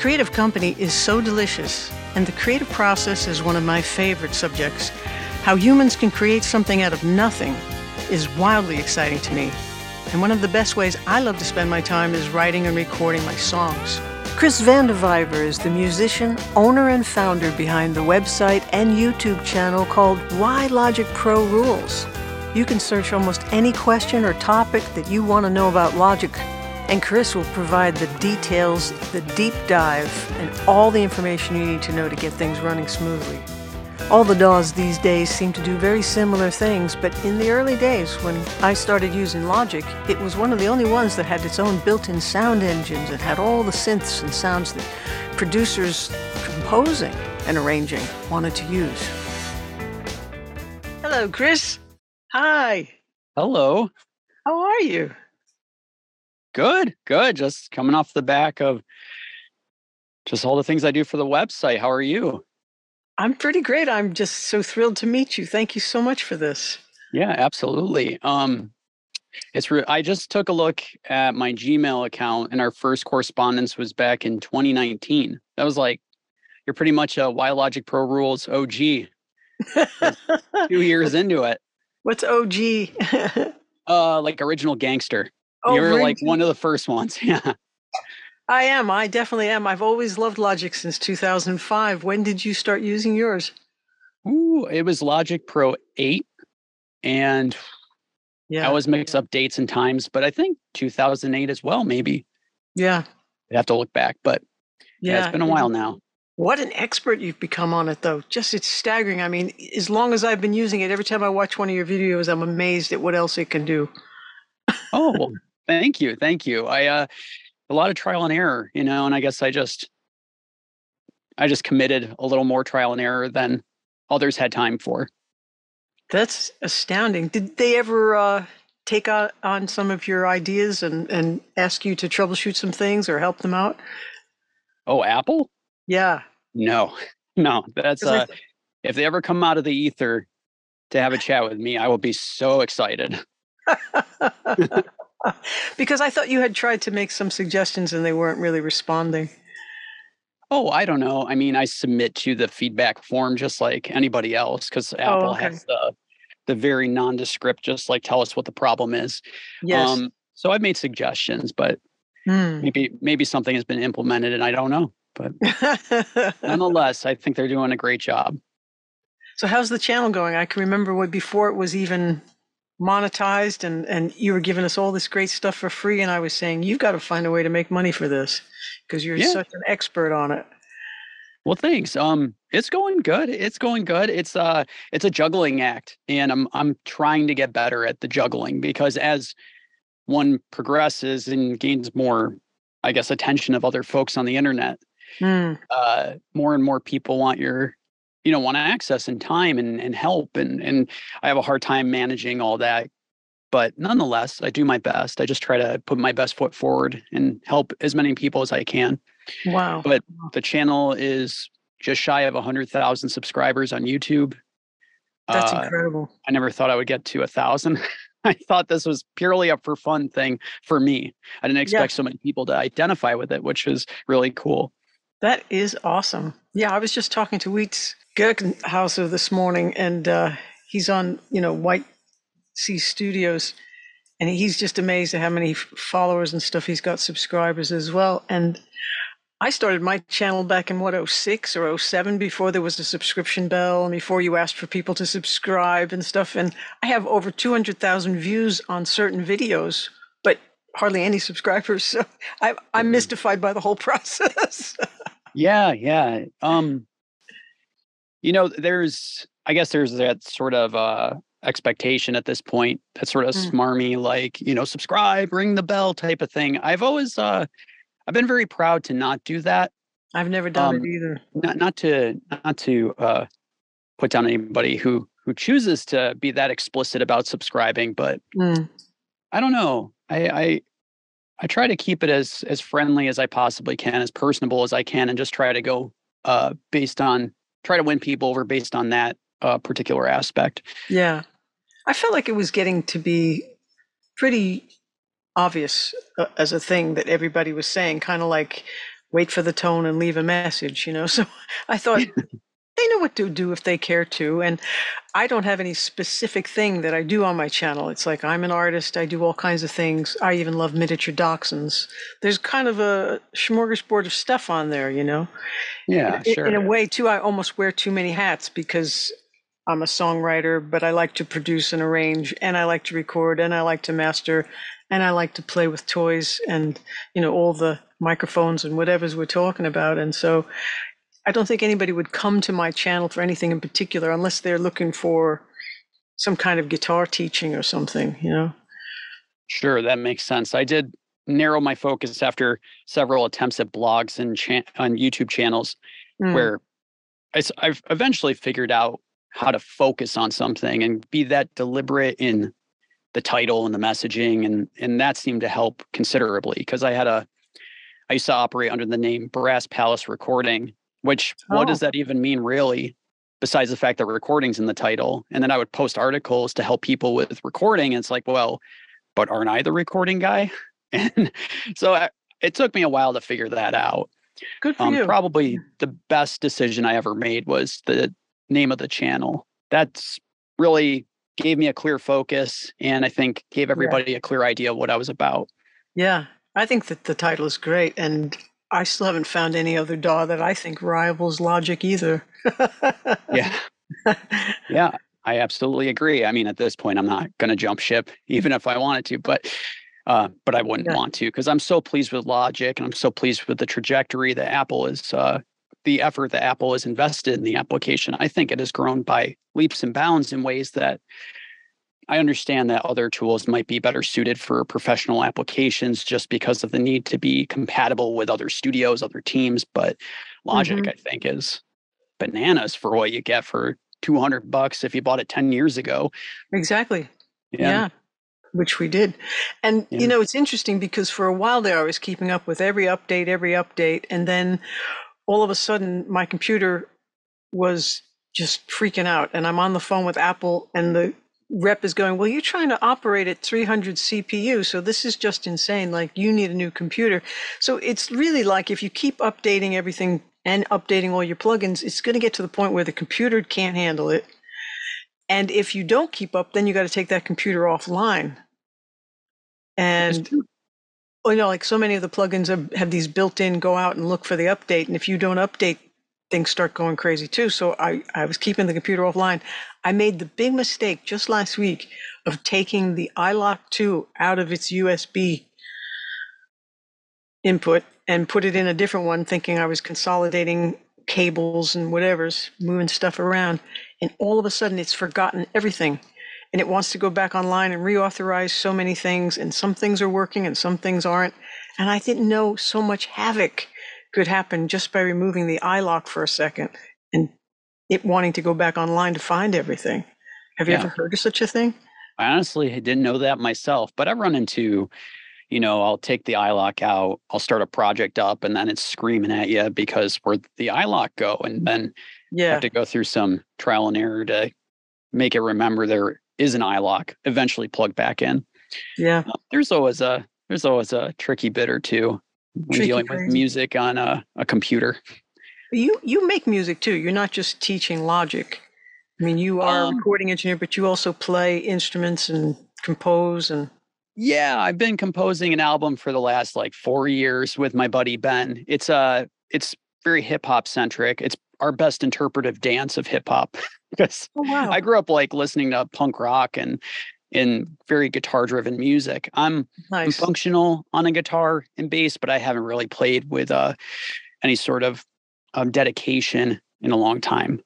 Creative Company is so delicious, and the creative process is one of my favorite subjects. How humans can create something out of nothing is wildly exciting to me. And one of the best ways I love to spend my time is writing and recording my songs. Chris Vandeviver is the musician, owner, and founder behind the website and YouTube channel called Why Logic Pro Rules. You can search almost any question or topic that you want to know about Logic, and Chris will provide the details, the deep dive, and all the information you need to know to get things running smoothly. All the DAWs these days seem to do very similar things, but in the early days when I started using Logic, it was one of the only ones that had its own built-in sound engines and had all the synths and sounds that producers composing and arranging wanted to use. Hello, Chris. Hi. Hello. How are you? Good, good. Just coming off the back of just all the things I do for the website. How are you? I'm pretty great. I'm just so thrilled to meet you. Thank you so much for this. Yeah, absolutely. Um, it's re- I just took a look at my Gmail account, and our first correspondence was back in 2019. That was like you're pretty much a Why Logic Pro Rules OG. two years into it. What's OG? uh, like original gangster. Oh, You're really? like one of the first ones. Yeah. I am. I definitely am. I've always loved Logic since 2005. When did you start using yours? Ooh, it was Logic Pro 8. And Yeah. I always mix up dates and times, but I think 2008 as well, maybe. yeah. I'd have to look back, but yeah, Yeah. it's been a while now. What an expert you've become on it, though. Just it's staggering. I mean, as long as I've been using it, every time I watch one of your videos, I'm amazed at what else it can do. Oh, thank you. Thank you. I, uh, a lot of trial and error, you know, and I guess I just, I just committed a little more trial and error than others had time for. That's astounding. Did they ever uh, take on, on some of your ideas and, and ask you to troubleshoot some things or help them out? Oh, Apple? Yeah. No, no, That's uh, if they ever come out of the ether to have a chat with me, I will be so excited. because I thought you had tried to make some suggestions and they weren't really responding. Oh, I don't know. I mean, I submit to the feedback form just like anybody else because Apple Oh, okay. has the the very nondescript, just like tell us what the problem is. Yes. Um, so I've made suggestions, but Hmm. maybe maybe something has been implemented and I don't know. But nonetheless, I think they're doing a great job. so how's the channel going? I can remember when before it was even monetized and, and you were giving us all this great stuff for free and I was saying, you've got to find a way to make money for this because you're Yeah. such an expert on it. Well, thanks. Um, it's going good. It's going good. It's uh, it's a juggling act, and I'm I'm trying to get better at the juggling because as one progresses and gains more, I guess, attention of other folks on the internet, Hmm. uh, more and more people want your, you know, want to access and time and and help, and and I have a hard time managing all that. But nonetheless, I do my best. I just try to put my best foot forward and help as many people as I can Wow. but the channel is just shy of 100,000 subscribers on YouTube. That's Uh, incredible. I never thought I would get to a thousand. I thought this was purely a for fun thing for me. I didn't expect so many people to identify with it, which is really cool. That is awesome. Yeah, I was just talking to Wheats Gurkenhauser this morning, and uh, he's on, you know, White Sea Studios, and he's just amazed at how many followers and stuff he's got, subscribers as well. And I started my channel back in what 06 or 07 before there was a subscription bell and before you asked for people to subscribe and stuff. And I have over 200,000 views on certain videos, hardly any subscribers. So I, I'm Mhm. mystified by the whole process. Yeah, yeah. Um, you know, there's, I guess there's that sort of uh, expectation at this point, that sort of Mm. smarmy, like, you know, subscribe, ring the bell type of thing. I've always, uh, I've been very proud to not do that. I've never done Um, it either. not not to not to uh put down anybody who who chooses to be that explicit about subscribing but Mm. i don't know i i i try to keep it as as friendly as i possibly can as personable as i can and just try to go uh based on try to win people over based on that uh particular aspect Yeah. I felt like it was getting to be pretty obvious uh, as a thing that everybody was saying, kind of like wait for the tone and leave a message, you know. So I thought they know what to do if they care to. And I don't have any specific thing that I do on my channel. It's like I'm an artist, I do all kinds of things. I even love miniature dachshunds. There's kind of a smorgasbord of stuff on there, you know? Yeah, in, sure. In a way, too, I almost wear too many hats because I'm a songwriter, but I like to produce and arrange, and I like to record, and I like to master, and I like to play with toys and, you know, all the microphones and whatever's we're talking about. And so I don't think anybody would come to my channel for anything in particular unless they're looking for some kind of guitar teaching or something, you know? Sure, that makes sense. I did narrow my focus after several attempts at blogs and cha- on YouTube channels Mm. where I've eventually figured out how to focus on something and be that deliberate in the title and the messaging and and that seemed to help considerably because I had a I used to operate under the name Brass Palace Recording, which what does Oh. that even mean really? Besides the fact that recording's in the title. And then I would post articles to help people with recording. And it's like, well, but aren't I the recording guy? And so I, it took me a while to figure that out. Good for Um, you. probably the best decision I ever made was the name of the channel. That's really gave me a clear focus and I think gave everybody a clear idea of what I was about. Yeah, I think that the title is great, and I still haven't found any other DAW that I think rivals Logic either. Yeah. Yeah, I absolutely agree. I mean, at this point, I'm not going to jump ship, even if I wanted to, but uh, but I wouldn't Yeah. want to because I'm so pleased with Logic and I'm so pleased with the trajectory that Apple is, uh, the effort that Apple has invested in the application. I think it has grown by leaps and bounds in ways that I understand that other tools might be better suited for professional applications just because of the need to be compatible with other studios, other teams. But Logic, Mhm. I think, is bananas for what you get for 200 bucks if you bought it 10 years ago. exactly. Yeah. Which we did. And, Yeah. you know, it's interesting because for a while there, I was keeping up with every update, every update. And then all of a sudden, my computer was just freaking out. And I'm on the phone with Apple, and the rep is going, Well, you're trying to operate at 300 CPU. So this is just insane. Like, you need a new computer. So it's really like if you keep updating everything and updating all your plugins, it's going to get to the point where the computer can't handle it. And if you don't keep up, then you got to take that computer offline. And oh, you know, like so many of the plugins have, have these built-in go out and look for the update, and if you don't update, things start going crazy too. So I, I was keeping the computer offline. I made the big mistake just last week of taking the iLok 2 out of its USB input and put it in a different one, thinking I was consolidating cables and whatever's, moving stuff around. And all of a sudden, it's forgotten everything. And it wants to go back online and reauthorize so many things. And some things are working and some things aren't. And I didn't know so much havoc could happen just by removing the iLok for a second and it wanting to go back online to find everything. Have you Yeah. ever heard of such a thing? I honestly didn't know that myself, but I've run into, you know, I'll take the iLok out, I'll start a project up, and then it's screaming at you because where'd the iLok go? And then you Yeah. have to go through some trial and error to make it remember there is an iLok, eventually plug back in. Yeah. Uh, There's always a there's always a tricky bit or two Tricky dealing with music on a, a computer. You you make music too. You're not just teaching logic. I mean, you are Um, a recording engineer, but you also play instruments and compose and Yeah, I've been composing an album for the last like four years with my buddy Ben. It's uh it's very hip hop centric. It's our best interpretive dance of hip hop because oh wow, I grew up like listening to punk rock and in very guitar driven music. I'm, I'm functional on a guitar and bass, but I haven't really played with uh any sort of um, dedication in a long time.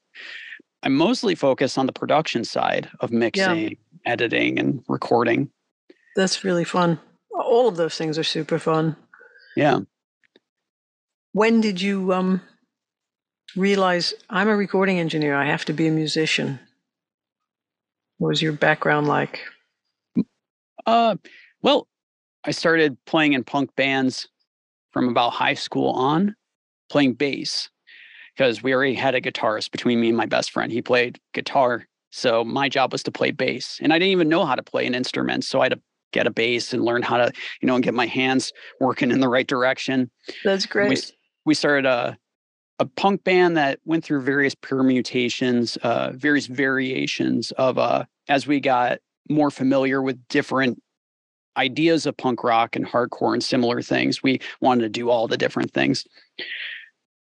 I'm mostly focus on the production side of mixing, editing, and recording. That's really fun. All of those things are super fun. Yeah. When did you um realize I'm a recording engineer? I have to be a musician. What was your background like? Uh, well, I started playing in punk bands from about high school on, playing bass because we already had a guitarist between me and my best friend. He played guitar, so my job was to play bass, and I didn't even know how to play an instrument, so I had to get a bass and learn how to, you know, and get my hands working in the right direction. That's And we great. we started a a punk band that went through various permutations, uh, various variations of uh, as we got more familiar with different ideas of punk rock and hardcore and similar things. We wanted to do all the different things.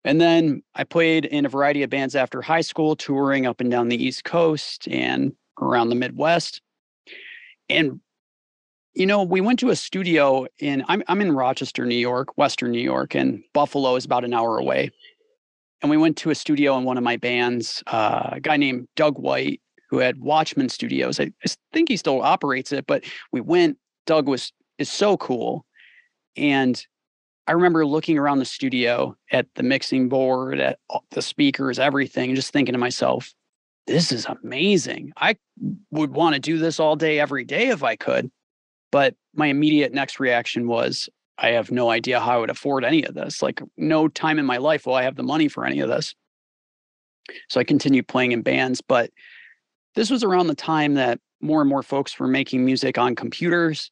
And then I played in a variety of bands after high school, touring up and down the East Coast and around the Midwest. And you know, we went to a studio in I'm I'm in Rochester, New York, Western New York, and Buffalo is about an hour away. And we went to a studio in one of my bands, uh, a guy named Doug White, who had Watchmen Studios. I, I think he still operates it, but we went. Doug was is so cool, and I remember looking around the studio at the mixing board, at the speakers, everything, and just thinking to myself, this is amazing. I would want to do this all day, every day if I could. But my immediate next reaction was, I have no idea how I would afford any of this. Like, no time in my life will I have the money for any of this. So I continued playing in bands. But this was around the time that more and more folks were making music on computers,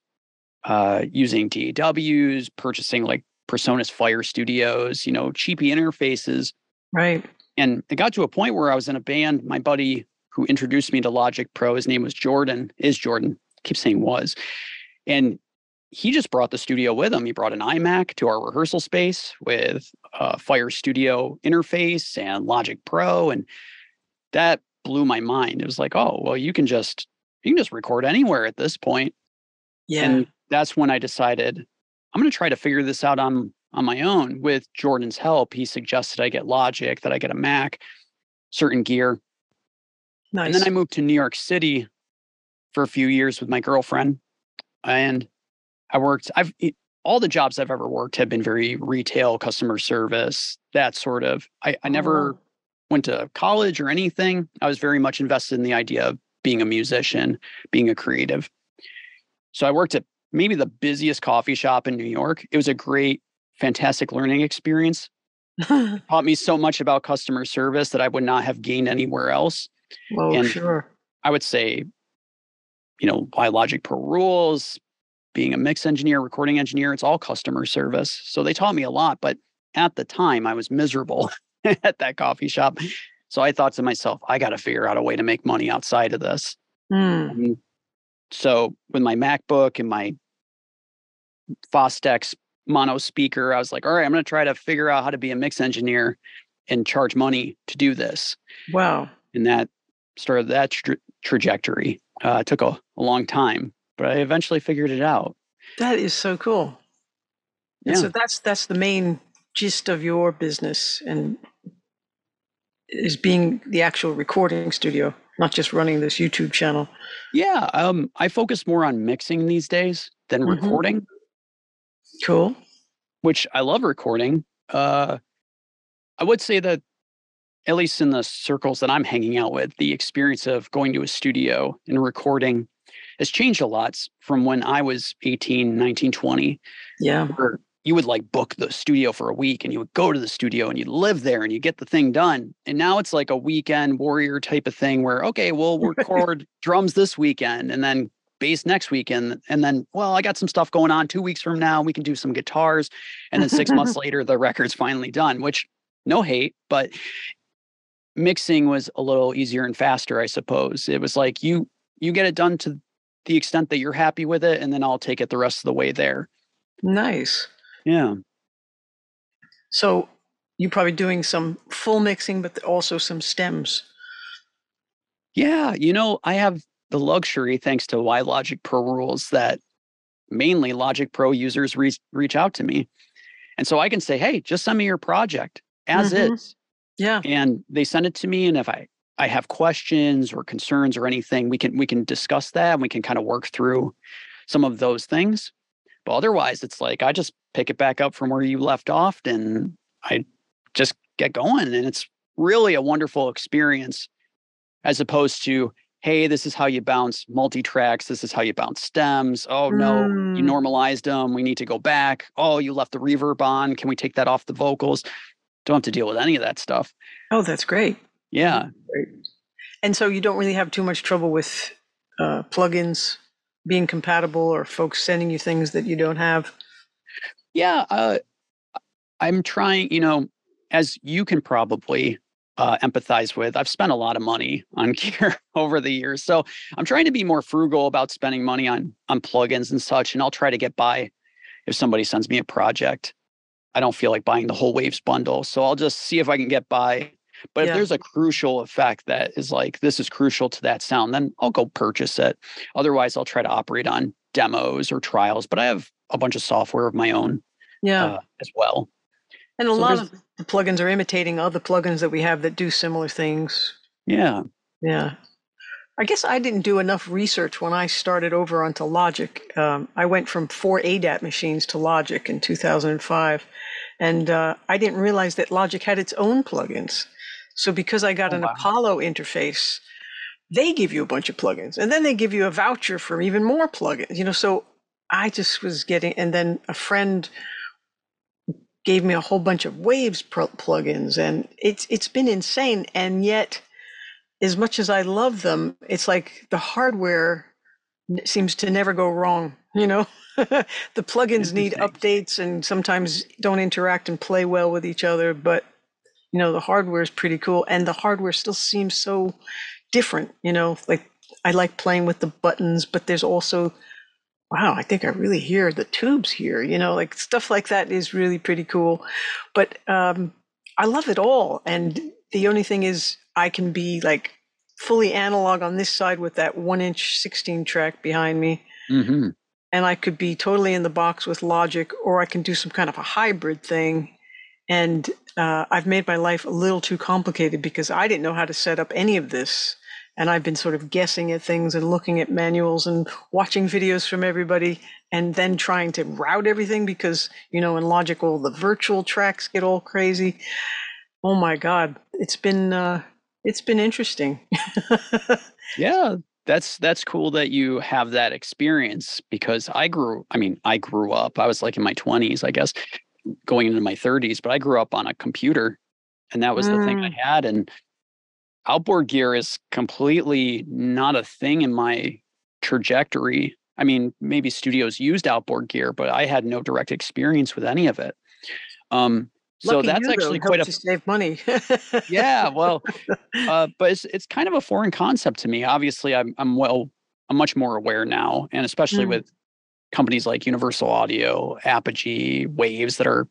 uh, using DAWs, purchasing like PreSonus Fire Studios, you know, cheapy interfaces. Right. And it got to a point where I was in a band. My buddy who introduced me to Logic Pro, his name was Jordan, is Jordan, I keep saying was. And he just brought the studio with him. He brought an iMac to our rehearsal space with a Fire Studio interface and Logic Pro. And that blew my mind. It was like, oh, well, you can just you can just record anywhere at this point. Yeah. And that's when I decided I'm going to try to figure this out on on my own with Jordan's help. He suggested I get Logic, that I get a Mac, certain gear. Nice. And then I moved to New York City for a few years with my girlfriend. And I worked, I've all the jobs I've ever worked have been very retail, customer service, that sort of. I, I never oh. Went to college or anything. I was very much invested in the idea of being a musician, being a creative. So I worked at maybe the busiest coffee shop in New York. It was a great, fantastic learning experience. taught me so much about customer service that I would not have gained anywhere else. Oh, and sure. I would say, you know, Logic Pro rules, being a mix engineer, recording engineer, it's all customer service. So they taught me a lot, but at the time I was miserable at that coffee shop. So I thought to myself, I got to figure out a way to make money outside of this. Mm. So with my MacBook and my Fostex mono speaker. I was like, all right, I'm going to try to figure out how to be a mix engineer and charge money to do this. Wow. And that started that tra- trajectory. Uh, it took a, a long time, but I eventually figured it out. That is so cool. And yeah. so that's that's the main gist of your business and is being the actual recording studio, not just running this YouTube channel. Yeah, um, I focus more on mixing these days than mm-hmm. recording. Cool. Which I love recording. Uh, I would say that, at least in the circles that I'm hanging out with, the experience of going to a studio and recording has changed a lot from when I was 18, 19, 20. Yeah. Where you would like book the studio for a week and you would go to the studio and you'd live there and you get the thing done. And now it's like a weekend warrior type of thing where, okay, we'll record drums this weekend and then bass next weekend and then well i got some stuff going on two weeks from now we can do some guitars and then six months later the record's finally done which no hate but mixing was a little easier and faster i suppose it was like you you get it done to the extent that you're happy with it and then i'll take it the rest of the way there nice yeah so you're probably doing some full mixing but also some stems yeah you know i have the luxury, thanks to why Logic Pro rules, that mainly Logic Pro users reach, reach out to me. And so I can say, hey, just send me your project as mm-hmm. is. Yeah. And they send it to me. And if I, I have questions or concerns or anything, we can we can discuss that and we can kind of work through some of those things. But otherwise, it's like I just pick it back up from where you left off and I just get going. And it's really a wonderful experience as opposed to, hey, this is how you bounce multi tracks. This is how you bounce stems. Oh, no, mm. you normalized them. We need to go back. Oh, you left the reverb on. Can we take that off the vocals? Don't have to deal with any of that stuff. Oh, that's great. Yeah. Great. And so you don't really have too much trouble with uh, plugins being compatible or folks sending you things that you don't have? Yeah. Uh, I'm trying, you know, as you can probably uh, empathize with, I've spent a lot of money on gear over the years. So I'm trying to be more frugal about spending money on on plugins and such. And I'll try to get by if somebody sends me a project. I don't feel like buying the whole Waves bundle. So I'll just see if I can get by. But yeah. if there's a crucial effect that is like, this is crucial to that sound, then I'll go purchase it. Otherwise, I'll try to operate on demos or trials. But I have a bunch of software of my own yeah. Uh, as well. And a so lot of the plugins are imitating other plugins that we have that do similar things. Yeah. Yeah. I guess I didn't do enough research when I started over onto Logic. Um, I went from four ADAT machines to Logic in 2005. And uh, I didn't realize that Logic had its own plugins. So because I got oh, an wow. Apollo interface, they give you a bunch of plugins. And then they give you a voucher for even more plugins. You know, so I just was getting, and then a friend gave me a whole bunch of Waves plugins, and it's it's been insane. And yet, as much as I love them, it's like the hardware seems to never go wrong. You know, the plugins need updates and sometimes don't interact and play well with each other, but you know the hardware is pretty cool, and the hardware still seems so different. You know, like I like playing with the buttons, but there's also wow, I think I really hear the tubes here, you know, like stuff like that is really pretty cool. But um, I love it all. And the only thing is, I can be like fully analog on this side with that one inch 16 track behind me. Mm-hmm. And I could be totally in the box with Logic, or I can do some kind of a hybrid thing. And uh, I've made my life a little too complicated because I didn't know how to set up any of this and I've been sort of guessing at things and looking at manuals and watching videos from everybody and then trying to route everything because, you know, in Logic, all the virtual tracks get all crazy. Oh my God. It's been, uh, it's been interesting. yeah. That's that's cool that you have that experience because I grew I mean I grew up I was like in my 20s I guess going into my 30s but I grew up on a computer and that was mm. the thing I mm. had and outboard gear is completely not a thing in my trajectory. I mean, maybe studios used outboard gear, but I had no direct experience with any of it. Um, so Lucky that's you, actually though, quite a to save money. yeah, well, uh, but it's it's kind of a foreign concept to me. Obviously, I'm I'm well, I'm much more aware now, and especially mm. with companies like Universal Audio, Apogee, Waves that are,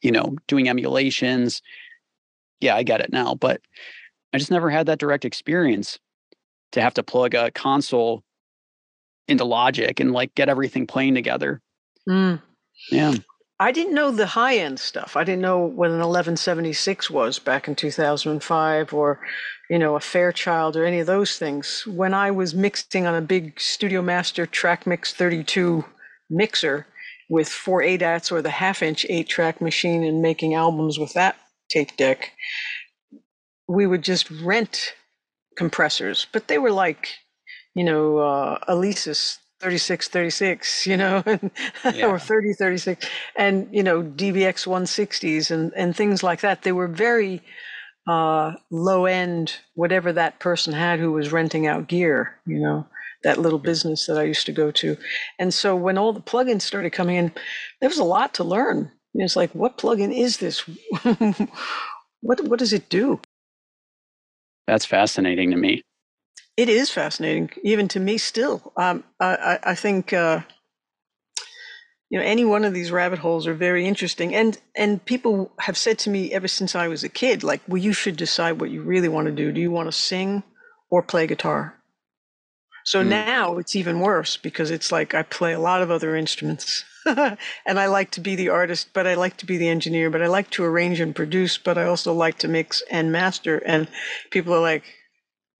you know, doing emulations. Yeah, I get it now, but I just never had that direct experience to have to plug a console into Logic and like get everything playing together. Mm. Yeah. I didn't know the high end stuff. I didn't know what an 1176 was back in 2005 or, you know, a Fairchild or any of those things. When I was mixing on a big Studio Master Track Mix 32 mixer with four ADATs or the half inch eight track machine and making albums with that tape deck, we would just rent compressors, but they were like, you know, uh, Alesis 3636, you know, yeah. or 3036, and, you know, DBX 160s and, and things like that. They were very uh, low end, whatever that person had who was renting out gear, you know, that little business that I used to go to. And so when all the plugins started coming in, there was a lot to learn. It's like, what plugin is this? what, what does it do? That's fascinating to me. It is fascinating, even to me still. Um, I, I, think uh, you know any one of these rabbit holes are very interesting, and and people have said to me ever since I was a kid, like, well, you should decide what you really want to do. Do you want to sing or play guitar? So mm. now it's even worse because it's like I play a lot of other instruments. and I like to be the artist, but I like to be the engineer, but I like to arrange and produce, but I also like to mix and master. And people are like,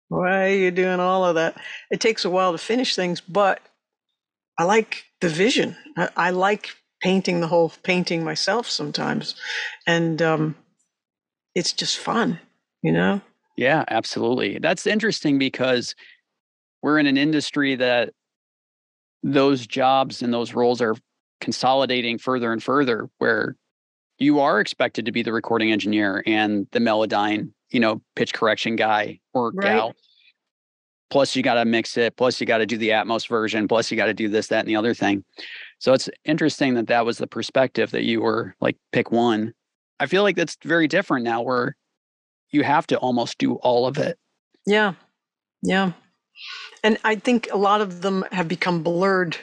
why are you doing all of that? It takes a while to finish things, but I like the vision. I, I like painting the whole painting myself sometimes. And um, it's just fun, you know? Yeah, absolutely. That's interesting because we're in an industry that those jobs and those roles are consolidating further and further where you are expected to be the recording engineer and the melodyne, you know, pitch correction guy or right. gal. Plus, you got to mix it. Plus, you got to do the Atmos version. Plus, you got to do this, that, and the other thing. So it's interesting that that was the perspective that you were like, pick one. I feel like that's very different now where you have to almost do all of it. Yeah. Yeah. And I think a lot of them have become blurred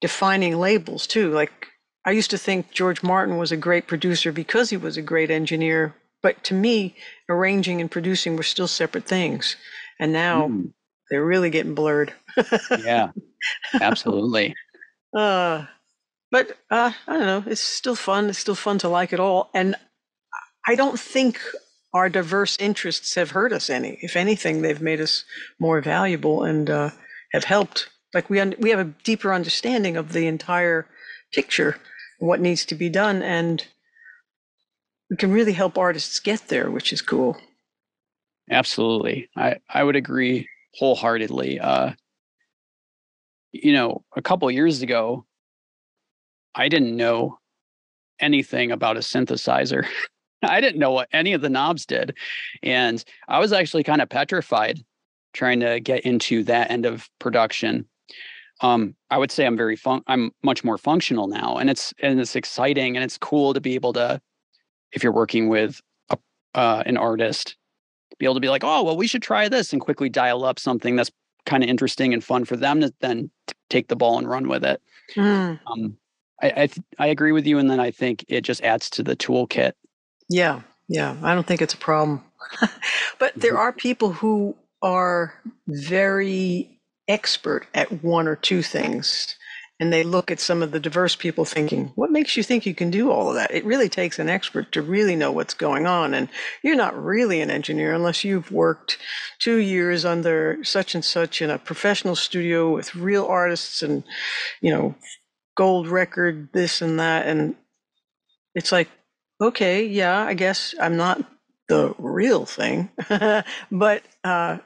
defining labels too. Like I used to think George Martin was a great producer because he was a great engineer, but to me, arranging and producing were still separate things. And now mm. they're really getting blurred. yeah. Absolutely. Uh but uh, I don't know. It's still fun. It's still fun to like it all. And I don't think our diverse interests have hurt us any. If anything, they've made us more valuable and uh, have helped. Like we un- we have a deeper understanding of the entire picture, what needs to be done, and we can really help artists get there, which is cool. Absolutely, I I would agree wholeheartedly. Uh, you know, a couple years ago, I didn't know anything about a synthesizer. I didn't know what any of the knobs did. And I was actually kind of petrified trying to get into that end of production. Um, I would say I'm very fun I'm much more functional now and it's and it's exciting and it's cool to be able to if you're working with a, uh, an artist be able to be like, oh well, we should try this and quickly dial up something that's kind of interesting and fun for them to then take the ball and run with it. Mm. Um, I I, th- I agree with you, and then I think it just adds to the toolkit. Yeah, yeah, I don't think it's a problem. but there mm-hmm. are people who are very expert at one or two things. And they look at some of the diverse people thinking, what makes you think you can do all of that? It really takes an expert to really know what's going on. And you're not really an engineer unless you've worked two years under such and such in a professional studio with real artists and, you know, gold record, this and that. And it's like, okay, yeah, I guess I'm not the real thing. but, uh,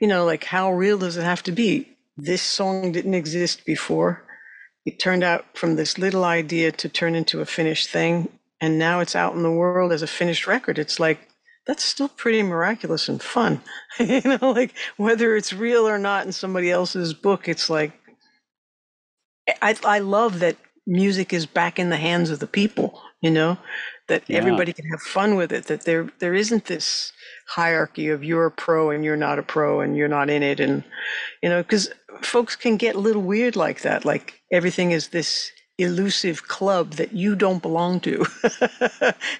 you know, like how real does it have to be? This song didn't exist before. It turned out from this little idea to turn into a finished thing. And now it's out in the world as a finished record. It's like, that's still pretty miraculous and fun. you know, like whether it's real or not in somebody else's book, it's like, I, I love that music is back in the hands of the people, you know, that yeah. everybody can have fun with it, that there there isn't this hierarchy of you're a pro and you're not a pro and you're not in it. And, you know, because folks can get a little weird like that. Like everything is this elusive club that you don't belong to.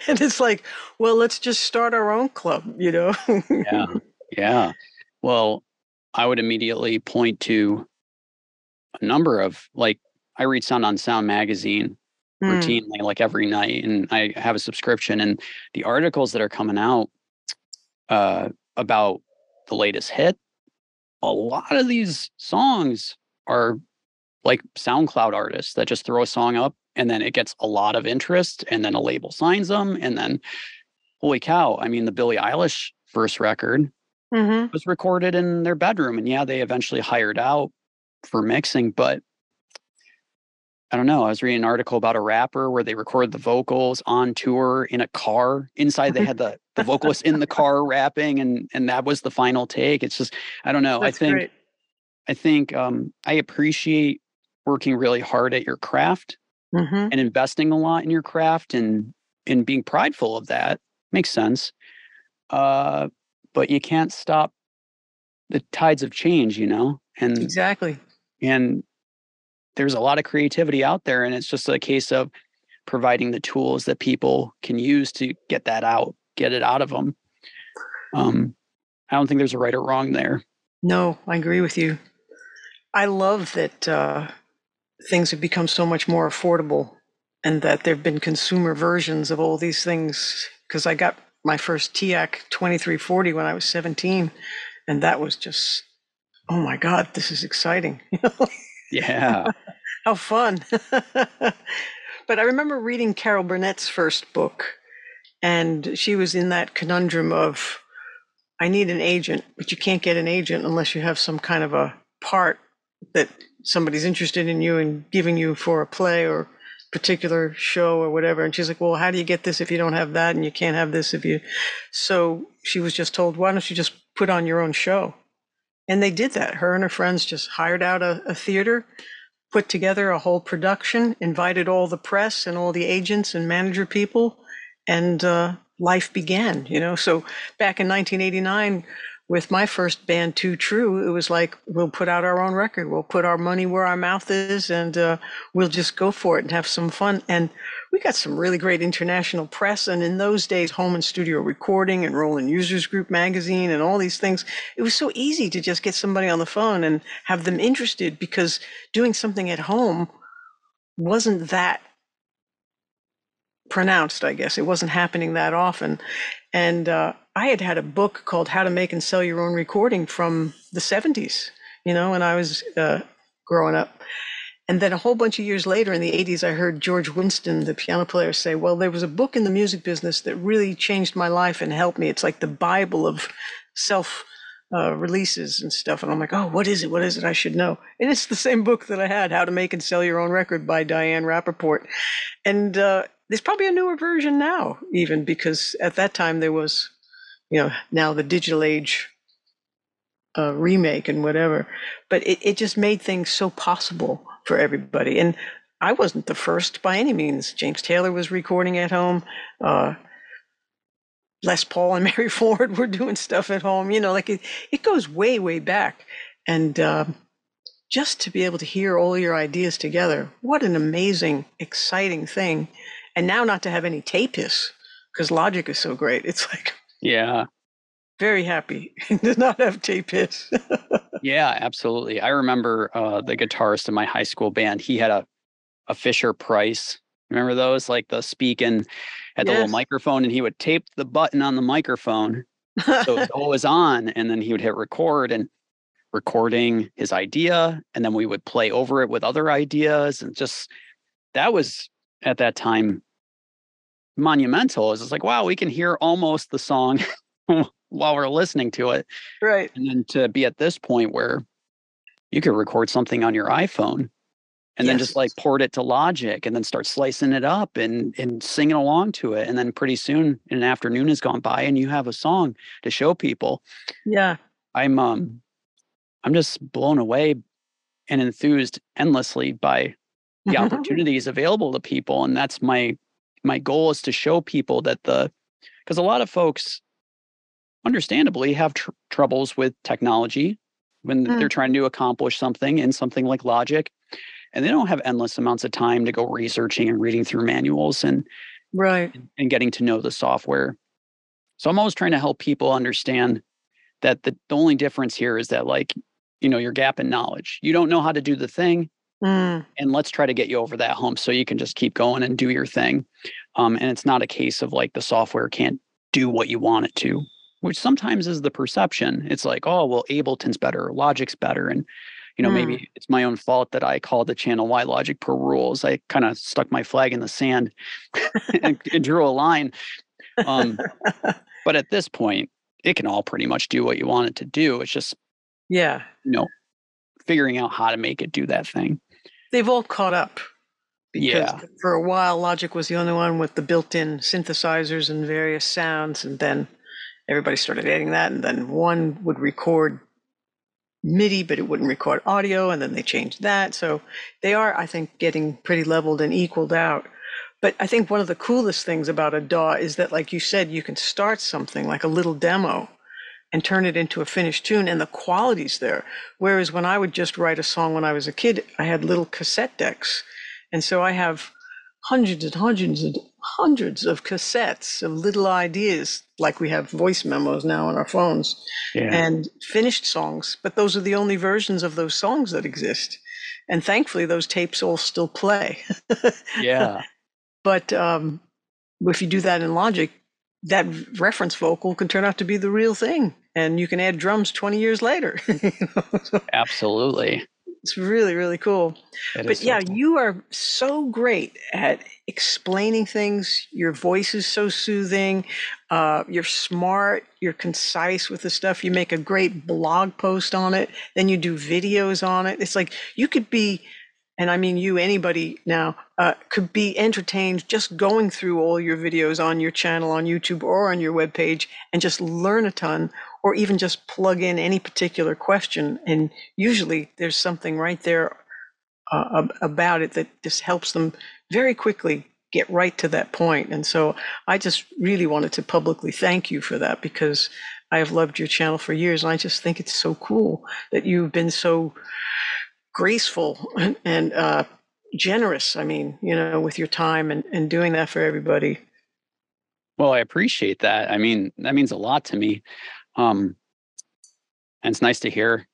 and it's like, well, let's just start our own club, you know? yeah. Yeah. Well, I would immediately point to a number of like I read Sound on Sound magazine mm. routinely, like every night, and I have a subscription. And the articles that are coming out uh, about the latest hit, a lot of these songs are like SoundCloud artists that just throw a song up and then it gets a lot of interest, and then a label signs them, and then holy cow! I mean, the Billie Eilish first record mm-hmm. was recorded in their bedroom, and yeah, they eventually hired out for mixing, but I don't know. I was reading an article about a rapper where they recorded the vocals on tour in a car. Inside, they had the the vocalist in the car rapping, and and that was the final take. It's just I don't know. That's I think great. I think um, I appreciate working really hard at your craft mm-hmm. and investing a lot in your craft and and being prideful of that makes sense. Uh, but you can't stop the tides of change, you know. And exactly. And there's a lot of creativity out there and it's just a case of providing the tools that people can use to get that out get it out of them um, i don't think there's a right or wrong there. No i agree with you. I love that uh, things have become so much more affordable and that there have been consumer versions of all these things. Because i got my first TEAC 2340 when i was 17 and that was just oh my god this is exciting Yeah. How fun. but I remember reading Carol Burnett's first book, and she was in that conundrum of I need an agent, but you can't get an agent unless you have some kind of a part that somebody's interested in you and giving you for a play or particular show or whatever. And she's like, Well, how do you get this if you don't have that? And you can't have this if you. So she was just told, Why don't you just put on your own show? And they did that. Her and her friends just hired out a, a theater, put together a whole production, invited all the press and all the agents and manager people, and uh, life began. You know, so back in 1989 with my first band, Too True, it was like we'll put out our own record, we'll put our money where our mouth is, and uh, we'll just go for it and have some fun. And we got some really great international press. And in those days, home and studio recording and Roland Users Group magazine and all these things, it was so easy to just get somebody on the phone and have them interested because doing something at home wasn't that pronounced, I guess. It wasn't happening that often. And uh, I had had a book called How to Make and Sell Your Own Recording from the 70s, you know, when I was uh, growing up. And then a whole bunch of years later in the 80s, I heard George Winston, the piano player, say, Well, there was a book in the music business that really changed my life and helped me. It's like the Bible of self uh, releases and stuff. And I'm like, Oh, what is it? What is it? I should know. And it's the same book that I had, How to Make and Sell Your Own Record by Diane Rapaport. And uh, there's probably a newer version now, even because at that time there was, you know, now the digital age uh, remake and whatever. But it, it just made things so possible for everybody. And I wasn't the first by any means. James Taylor was recording at home. Uh, Les Paul and Mary Ford were doing stuff at home. You know, like it, it goes way, way back. And uh, just to be able to hear all your ideas together, what an amazing, exciting thing. And now not to have any tape hiss because Logic is so great. It's like, yeah, very happy to not have tape hiss. yeah, absolutely. I remember uh, the guitarist in my high school band. He had a a Fisher Price. Remember those, like the speaking at the little microphone, and he would tape the button on the microphone so it was always on, and then he would hit record and recording his idea, and then we would play over it with other ideas, and just that was at that time monumental. It's like, wow, we can hear almost the song while we're listening to it. Right. And then to be at this point where you could record something on your iPhone and yes. then just like port it to Logic and then start slicing it up and and singing along to it. And then pretty soon an afternoon has gone by and you have a song to show people. Yeah. I'm um I'm just blown away and enthused endlessly by the opportunities available to people. And that's my my goal is to show people that the because a lot of folks understandably have tr- troubles with technology when mm. they're trying to accomplish something in something like logic and they don't have endless amounts of time to go researching and reading through manuals and right. and getting to know the software. So i'm always trying to help people understand that the, the only difference here is that like you know your gap in knowledge. You don't know how to do the thing mm. and let's try to get you over that hump so you can just keep going and do your thing. Um, and it's not a case of like the software can't do what you want it to which sometimes is the perception. It's like, oh, well, Ableton's better, Logic's better. And, you know, mm. maybe it's my own fault that I called the channel Why Logic Pro Rules. I kind of stuck my flag in the sand and, and, drew a line. Um, but at this point, it can all pretty much do what you want it to do. It's just, yeah, you know, figuring out how to make it do that thing. They've all caught up. Because yeah. for a while, Logic was the only one with the built in synthesizers and various sounds. And then everybody started adding that, and then one would record MIDI, but it wouldn't record audio, and then they changed that. So they are, I think, getting pretty leveled and equaled out. But I think one of the coolest things about a DAW is that, like you said, you can start something like a little demo and turn it into a finished tune, and the quality's there. Whereas when I would just write a song when I was a kid, I had little cassette decks. And so I have hundreds and hundreds hundreds of cassettes of little ideas, like we have voice memos now on our phones, yeah. and finished songs. But those are the only versions of those songs that exist. And thankfully, those tapes all still play. yeah. But um, if you do that in Logic, that reference vocal can turn out to be the real thing. And you can add drums 20 years later. you know? Absolutely. It's really, really cool. but yeah, you are so great at explaining things. Your voice is so soothing. Uh, you're smart. You're concise with the stuff. You make a great blog post on it. Then you do videos on it. It's like you could be, and I mean you, anybody now, uh, could be entertained just going through all your videos on your channel on YouTube or on your webpage and just learn a ton or even just plug in any particular question. And usually there's something right there uh, about it that just helps them very quickly get right to that point. And so I just really wanted to publicly thank you for that because I have loved your channel for years. And I just think it's so cool that you've been so graceful and, uh, generous. I mean, you know, with your time and, and doing that for everybody. Well, I appreciate that. I mean, that means a lot to me. Um, and it's nice to hear.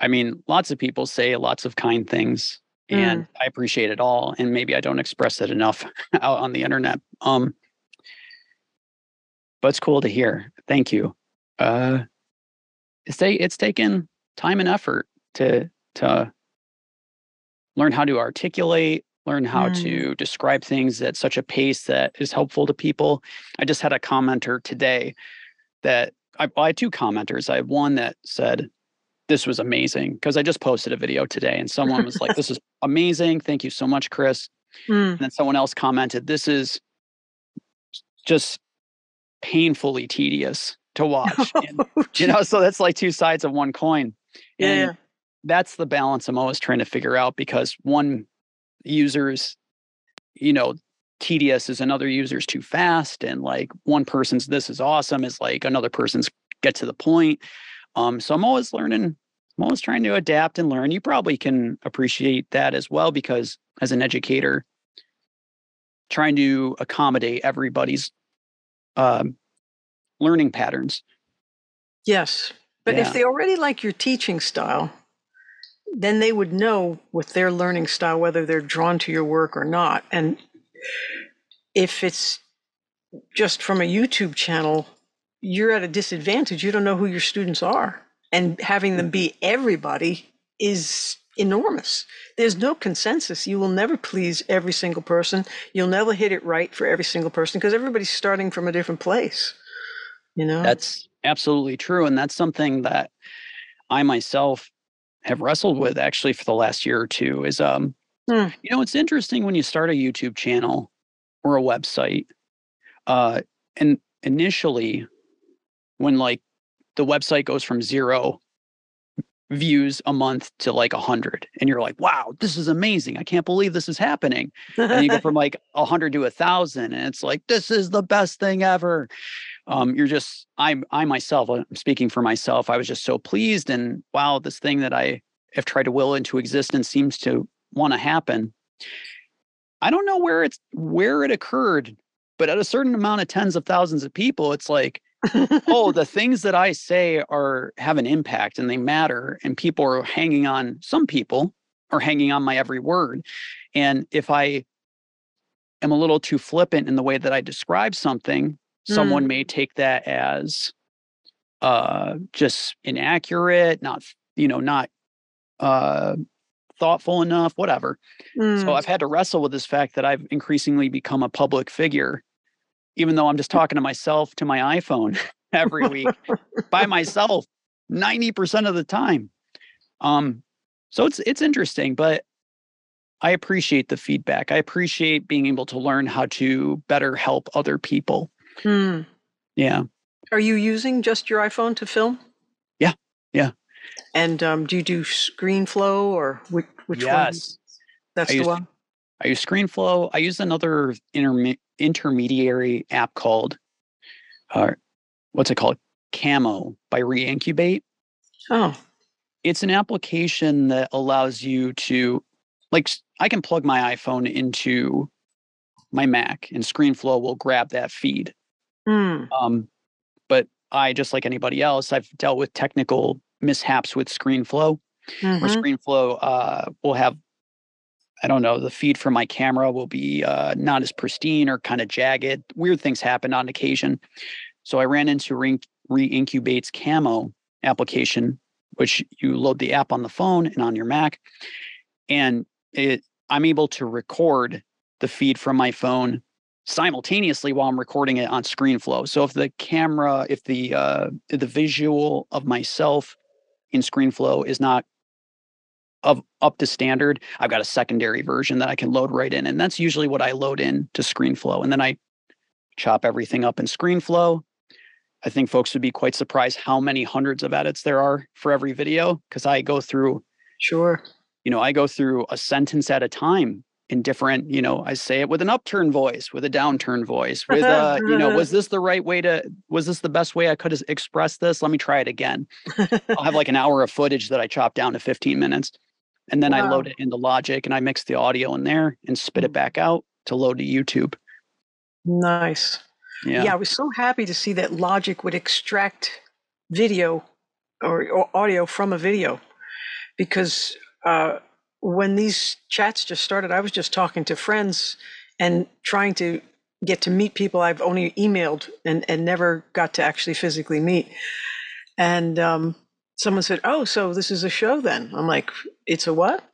I mean, lots of people say lots of kind things and mm. I appreciate it all. And maybe I don't express it enough out on the internet. Um, but it's cool to hear. Thank you. Uh, it's, it's taken time and effort to to learn how to articulate, learn how mm. to describe things at such a pace that is helpful to people. I just had a commenter today that I, I had two commenters. I have one that said, this was amazing because I just posted a video today and someone was like, this is amazing. Thank you so much, Chris. Mm. And then someone else commented, this is just painfully tedious to watch. and, you know, so that's like two sides of one coin. And yeah. that's the balance I'm always trying to figure out because one user's, you know, tedious is another user's too fast. And like one person's this is awesome is like another person's get to the point. Um, so I'm always learning, I'm always trying to adapt and learn. You probably can appreciate that as well because as an educator, trying to accommodate everybody's um, learning patterns. Yes. But yeah. if they already like your teaching style, then they would know with their learning style whether they're drawn to your work or not. And if it's just from a YouTube channel, you're at a disadvantage. You don't know who your students are. And having them be everybody is enormous. There's no consensus. You will never please every single person. You'll never hit it right for every single person because everybody's starting from a different place. You know? That's absolutely true. And that's something that I myself have wrestled with actually for the last year or two is um hmm. you know it's interesting when you start a YouTube channel or a website. Uh and initially when like the website goes from zero views a month to like a hundred and you're like wow this is amazing i can't believe this is happening and you go from like a hundred to a thousand and it's like this is the best thing ever um, you're just i i myself i'm speaking for myself i was just so pleased and wow this thing that i have tried to will into existence seems to want to happen i don't know where it's where it occurred but at a certain amount of tens of thousands of people it's like oh, the things that I say are have an impact and they matter, and people are hanging on. Some people are hanging on my every word, and if I am a little too flippant in the way that I describe something, mm. someone may take that as uh, just inaccurate, not you know, not uh, thoughtful enough, whatever. Mm. So I've had to wrestle with this fact that I've increasingly become a public figure even though I'm just talking to myself to my iPhone every week by myself 90% of the time. Um, so it's it's interesting, but I appreciate the feedback. I appreciate being able to learn how to better help other people. Hmm. Yeah. Are you using just your iPhone to film? Yeah. Yeah. And um, do you do ScreenFlow or which, which yes. one? That's I the use, one. I use ScreenFlow. I use another interme- intermediary app called, uh, what's it called? Camo by Reincubate. Oh. It's an application that allows you to, like, I can plug my iPhone into my Mac and ScreenFlow will grab that feed. Mm. Um, but I, just like anybody else, I've dealt with technical mishaps with ScreenFlow, mm-hmm. where ScreenFlow uh, will have I don't know, the feed from my camera will be uh, not as pristine or kind of jagged. Weird things happen on occasion. So I ran into Re- Reincubate's Camo application, which you load the app on the phone and on your Mac, and it I'm able to record the feed from my phone simultaneously while I'm recording it on ScreenFlow. So if the camera, if the uh, the visual of myself in ScreenFlow is not of up to standard, I've got a secondary version that I can load right in. And that's usually what I load in to ScreenFlow. And then I chop everything up in ScreenFlow. I think folks would be quite surprised how many hundreds of edits there are for every video because I go through sure. You know, I go through a sentence at a time in different, you know, I say it with an upturn voice, with a downturn voice, with uh, you know, was this the right way to was this the best way I could express this? Let me try it again. I'll have like an hour of footage that I chop down to 15 minutes. And then wow. I load it into Logic and I mix the audio in there and spit it mm. back out to load to YouTube. Nice. Yeah. yeah, I was so happy to see that Logic would extract video or, or audio from a video because uh, when these chats just started, I was just talking to friends and trying to get to meet people I've only emailed and, and never got to actually physically meet. And um, someone said, Oh, so this is a show then? I'm like, It's a what?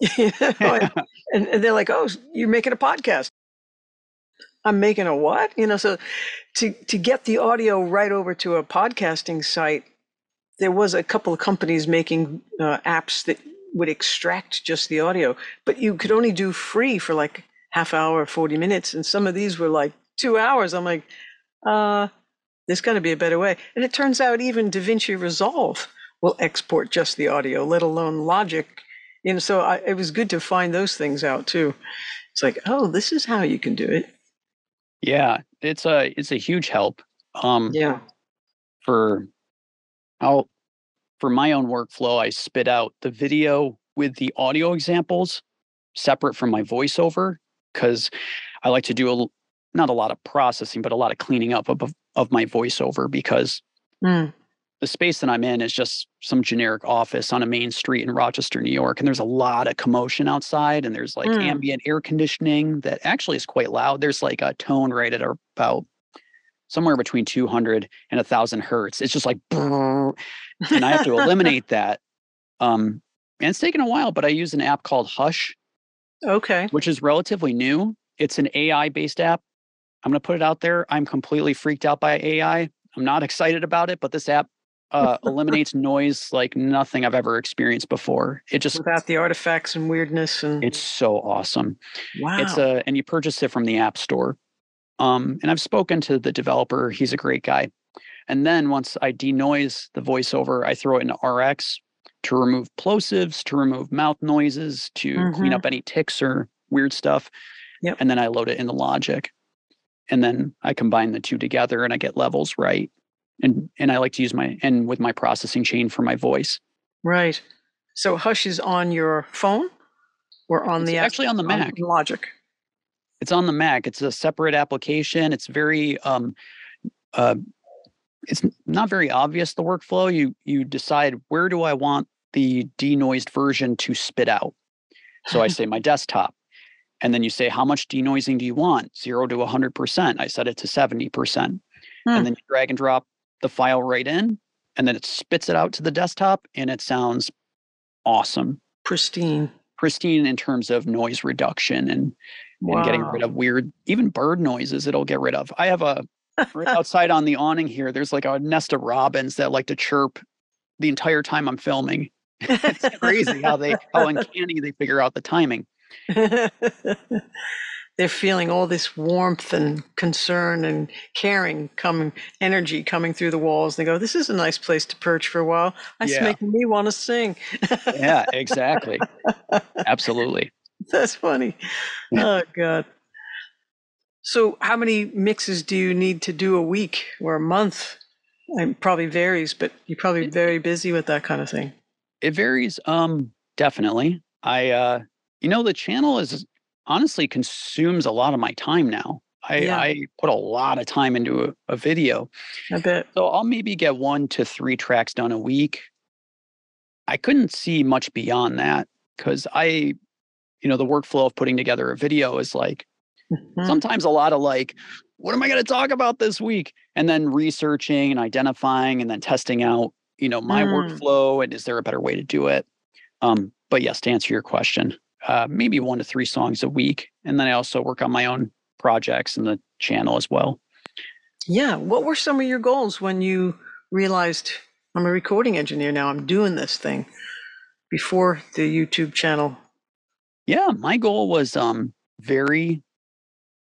and, and they're like, Oh, you're making a podcast. I'm making a what? You know, so to to get the audio right over to a podcasting site, there was a couple of companies making uh, apps that would extract just the audio, but you could only do free for like half hour, 40 minutes. And some of these were like two hours. I'm like, uh, there's got to be a better way. And it turns out even DaVinci Resolve will export just the audio, let alone Logic. Know, so I, it was good to find those things out too. It's like, oh, this is how you can do it. Yeah, it's a it's a huge help. Um, yeah. For I'll for my own workflow, I spit out the video with the audio examples separate from my voiceover because I like to do a not a lot of processing, but a lot of cleaning up of, of my voiceover because mm. the space that I'm in is just some generic office on a main street in Rochester, New York. And there's a lot of commotion outside, and there's like mm. ambient air conditioning that actually is quite loud. There's like a tone rate at about somewhere between 200 and 1000 hertz it's just like and i have to eliminate that um and it's taken a while but i use an app called hush okay which is relatively new it's an ai based app i'm going to put it out there i'm completely freaked out by ai i'm not excited about it but this app uh, eliminates noise like nothing I've ever experienced before. It just without the artifacts and weirdness and it's so awesome. Wow! It's a and you purchase it from the App Store. Um, and I've spoken to the developer. He's a great guy. And then once I denoise the voiceover, I throw it into RX to remove plosives, to remove mouth noises, to mm-hmm. clean up any ticks or weird stuff. Yep. And then I load it into Logic. And then I combine the two together and I get levels right. And and I like to use my and with my processing chain for my voice. Right. So Hush is on your phone or on it's the actually on the Mac. On Logic. It's on the Mac. It's a separate application. It's very um, uh, it's not very obvious the workflow. You you decide where do I want the denoised version to spit out. So I say my desktop, and then you say how much denoising do you want? Zero to hundred percent. I set it to seventy percent, hmm. and then you drag and drop the file right in, and then it spits it out to the desktop, and it sounds awesome, pristine, pristine in terms of noise reduction and wow. and getting rid of weird, even bird noises. It'll get rid of. I have a right outside on the awning here. There's like a nest of robins that like to chirp the entire time I'm filming. it's crazy how they how uncanny they figure out the timing. They're feeling all this warmth and concern and caring coming energy coming through the walls. They go, This is a nice place to perch for a while. It's yeah. making me want to sing. yeah, exactly. Absolutely. That's funny. Oh God. So, how many mixes do you need to do a week or a month? It probably varies, but you're probably very busy with that kind of thing. It varies. Um, definitely. I, uh, you know, the channel is honestly consumes a lot of my time now. I, yeah. I put a lot of time into a, a video. I bet. So I'll maybe get one to three tracks done a week. I couldn't see much beyond that because I you know the workflow of putting together a video is like mm-hmm. sometimes a lot of like what am i going to talk about this week and then researching and identifying and then testing out you know my mm. workflow and is there a better way to do it um, but yes to answer your question uh, maybe one to three songs a week. And then i also work on my own projects and the channel as well. Yeah. What were some of your goals when you realized i'm a recording engineer now. I'm doing this thing before the youtube channel? Yeah, my goal was um very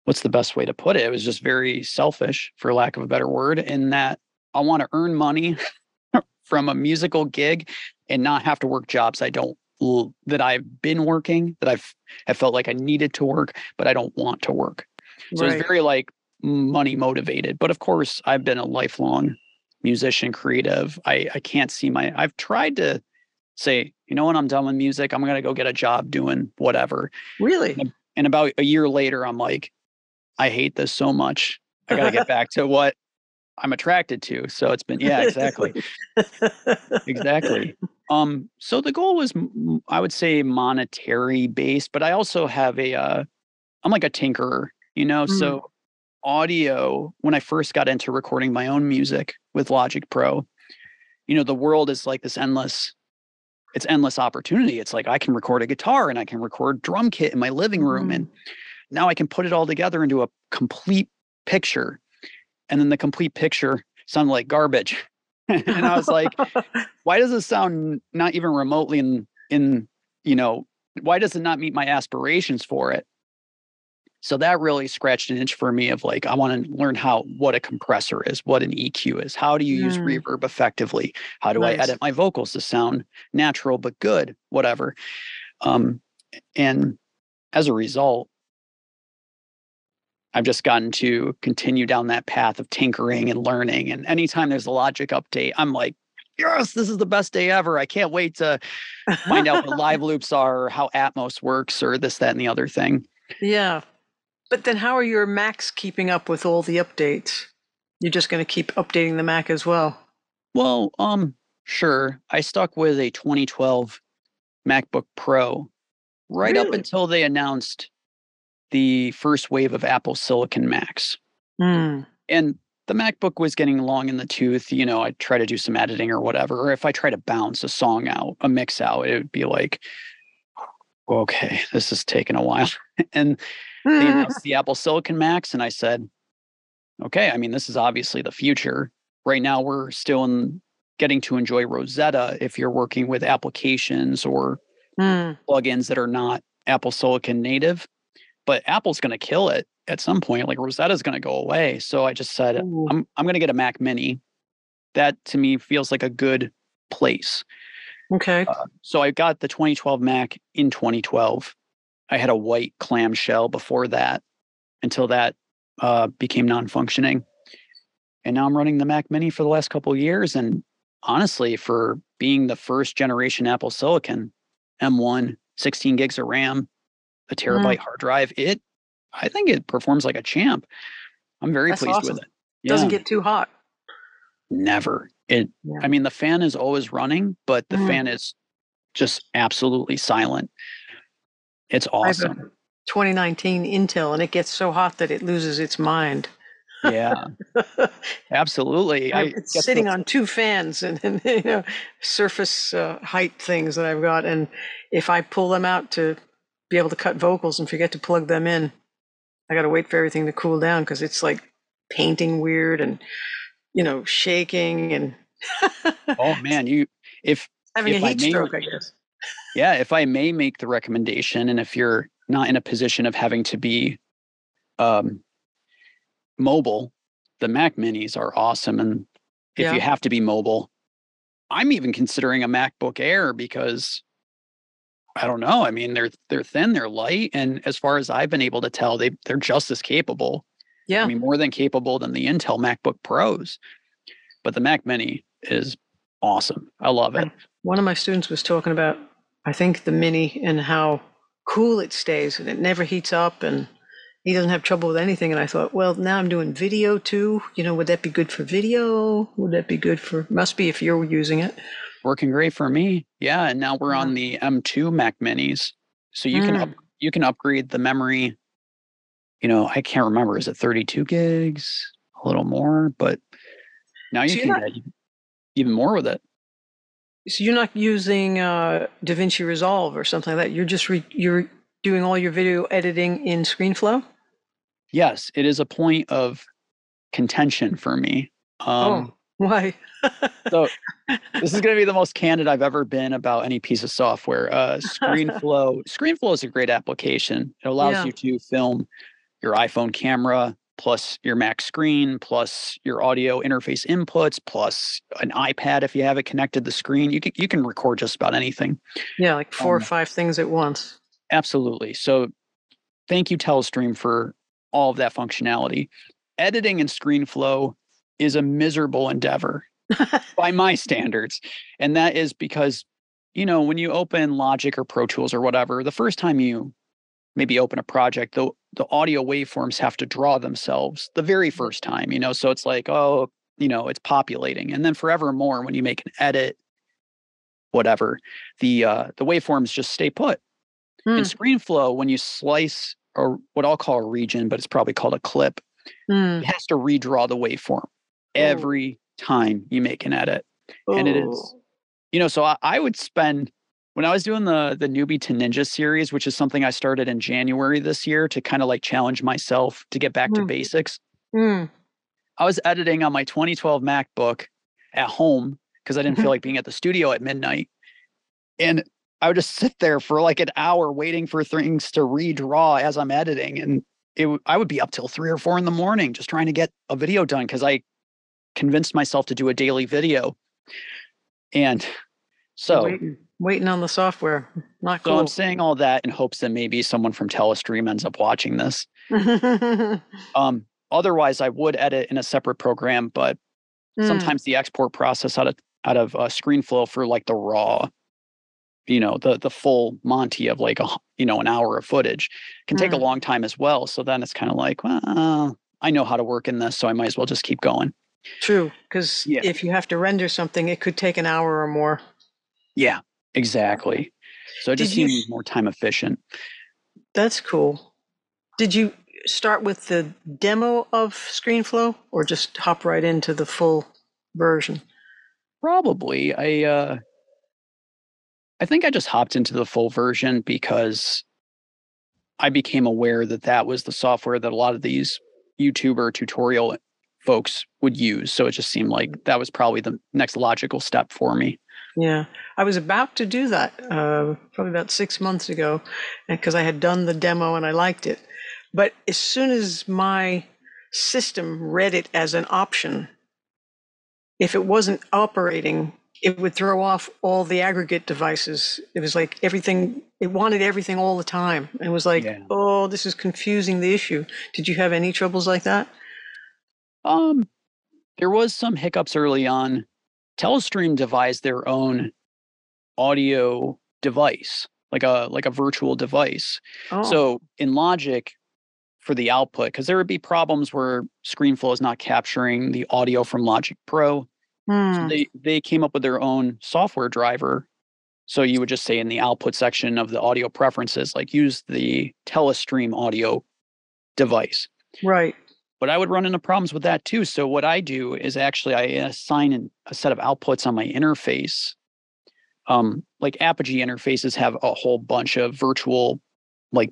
what's the best way to put it? It was just very selfish, for lack of a better word, in that I want to earn money from a musical gig and not have to work jobs I don't that I've been working that I've have felt like I needed to work, but I don't want to work. So right. it's very like money motivated. But of course, I've been a lifelong musician, creative. I I can't see my. I've tried to say, you know, when I'm done with music, I'm gonna go get a job doing whatever. Really. And, and about a year later, I'm like, I hate this so much. I got to get back to what I'm attracted to. So it's been yeah, exactly. exactly. Um so the goal was I would say monetary based, but I also have a uh I'm like a tinkerer, you know, mm. so audio when I first got into recording my own music with Logic Pro, you know, the world is like this endless it's endless opportunity. It's like I can record a guitar and I can record drum kit in my living room mm. and now I can put it all together into a complete picture and then the complete picture sounded like garbage. and I was like, why does this sound not even remotely in in you know why does it not meet my aspirations for it? So that really scratched an itch for me of like I want to learn how what a compressor is, what an EQ is, how do you use mm. reverb effectively, how do nice. I edit my vocals to sound natural but good, whatever. Um, and as a result, I've just gotten to continue down that path of tinkering and learning. And anytime there's a logic update, I'm like, yes, this is the best day ever. I can't wait to find out what live loops are, or how Atmos works, or this, that, and the other thing. Yeah. But then how are your Macs keeping up with all the updates? You're just going to keep updating the Mac as well? Well, um, sure. I stuck with a 2012 MacBook Pro right really? up until they announced the first wave of Apple Silicon Macs. Mm. And the MacBook was getting long in the tooth. You know, I'd try to do some editing or whatever. Or if I try to bounce a song out, a mix out, it would be like, okay, this is taking a while. and they announced the Apple Silicon Macs, and I said, okay, I mean, this is obviously the future. Right now, we're still in getting to enjoy Rosetta if you're working with applications or mm. plugins that are not Apple Silicon native but Apple's going to kill it at some point. Like Rosetta's going to go away. So I just said, Ooh. I'm, I'm going to get a Mac Mini. That to me feels like a good place. Okay. Uh, so I got the 2012 Mac in 2012. I had a white clamshell before that until that uh, became non functioning. And now I'm running the Mac Mini for the last couple years. And honestly, for being the first generation Apple Silicon, M1, 16 gigs of RAM, a terabyte mm. hard drive. It, I think it performs like a champ. I'm very That's pleased awesome. with it. Yeah. Doesn't get too hot. Never. It. Yeah. I mean, the fan is always running, but the mm. fan is just absolutely silent. It's awesome. 2019 Intel, and it gets so hot that it loses its mind. yeah, absolutely. I, it's sitting on two fans and, and you know surface uh, height things that I've got, and if I pull them out to be able to cut vocals and forget to plug them in. I got to wait for everything to cool down because it's like painting weird and you know shaking and. oh man, you if having if a heat I may, stroke, I guess. Yeah, if I may make the recommendation, and if you're not in a position of having to be um, mobile, the Mac Minis are awesome, and if yeah. you have to be mobile, I'm even considering a MacBook Air because I don't know. I mean, they're they're thin, they're light, and as far as I've been able to tell, they they're just as capable. Yeah. I mean, more than capable than the Intel MacBook Pros. But the Mac Mini is awesome. I love it. One of my students was talking about, I think, the Mini and how cool it stays and it never heats up and he doesn't have trouble with anything. And I thought, well, now I'm doing video too. You know, would that be good for video? Would that be good for? Must be if you're using it working great for me. Yeah, and now we're on the M2 Mac Minis, so you mm. can up, you can upgrade the memory. You know, I can't remember. Is it 32 gigs? A little more, but now you so can not, get even more with it. So you're not using uh, DaVinci Resolve or something like that. You're just re- you're doing all your video editing in ScreenFlow. Yes, it is a point of contention for me. Oh, um, oh, why? so this is going to be the most candid I've ever been about any piece of software. Uh, ScreenFlow. ScreenFlow is a great application. It allows yeah. you to film your iPhone camera, plus your Mac screen, plus your audio interface inputs, plus an iPad if you have it connected to the screen. You can you can record just about anything. Yeah, like four Um, or five things at once. Absolutely. So thank you, Telestream, for all of that functionality. Editing in ScreenFlow is a miserable endeavor by my standards. And that is because, you know, when you open Logic or Pro Tools or whatever, the first time you maybe open a project, the, the audio waveforms have to draw themselves the very first time, you know. So it's like, oh, you know, it's populating. And then forevermore, when you make an edit, whatever, the uh the waveforms just stay put. Hmm, In ScreenFlow, when you slice or what I'll call a region, but it's probably called a clip, hmm. it has to redraw the waveform every time you make an edit. And it is, Oh. you know, so I, I would spend when I was doing the the newbie to ninja series, which is something I started in January this year to kind of like challenge myself to get back to Hmm. basics. Hmm. I was editing on my 2012 MacBook at home because I didn't feel like being at the studio at midnight. And I would just sit there for like an hour waiting for things to redraw as I'm editing. And it, I would be up till three or four in the morning just trying to get a video done because I convinced myself to do a daily video. And so, waiting, waiting on the software. Not so. I'm saying all that in hopes that maybe someone from Telestream ends up watching this. Um, otherwise, I would edit in a separate program, but Hmm. sometimes the export process out of out of uh, ScreenFlow for like the raw, you know, the the full Monty of like a you know an hour of footage can take a Mm. long time as well. So then it's kind of like, well, I know how to work in this, so I might as well just keep going. True, because Yeah. if you have to render something, it could take an hour or more. Yeah, exactly. So it just you seems more time efficient. That's cool. Did you start with the demo of ScreenFlow or just hop right into the full version? Probably. I uh I think I just hopped into the full version because I became aware that that was the software that a lot of these YouTuber tutorial folks would use. So it just seemed like that was probably the next logical step for me. Yeah, I was about to do that uh, probably about six months ago because I had done the demo and I liked it. But as soon as my system read it as an option, if it wasn't operating, it would throw off all the aggregate devices. It was like everything, it wanted everything all the time. It was like, Yeah. oh, this is confusing the issue. Did you have any troubles like that? Um there was some hiccups early on. Telestream devised their own audio device, like a like a virtual device. Oh, So in Logic, for the output, because there would be problems where ScreenFlow is not capturing the audio from Logic Pro. So hmm, they they came up with their own software driver. So you would just say in the output section of the audio preferences, like use the Telestream audio device. right. But I would run into problems with that too. So what I do is actually I assign a set of outputs on my interface. Um, like Apogee interfaces have a whole bunch of virtual like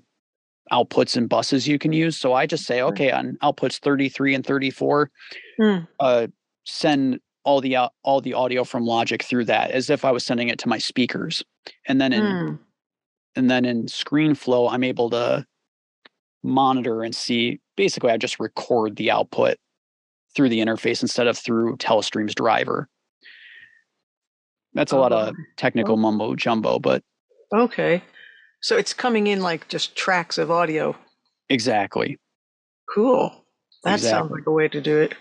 outputs and buses you can use. So I just say, okay, on outputs 33 and 34, Hmm. uh, send all the au- all the audio from Logic through that as if I was sending it to my speakers. And then in Hmm. and then in ScreenFlow, I'm able to monitor and see. Basically, I just record the output through the interface instead of through Telestream's driver. That's a lot Oh, of technical mumbo jumbo, but Okay. So it's coming in like just tracks of audio. exactly. Cool. That sounds like a way to do it.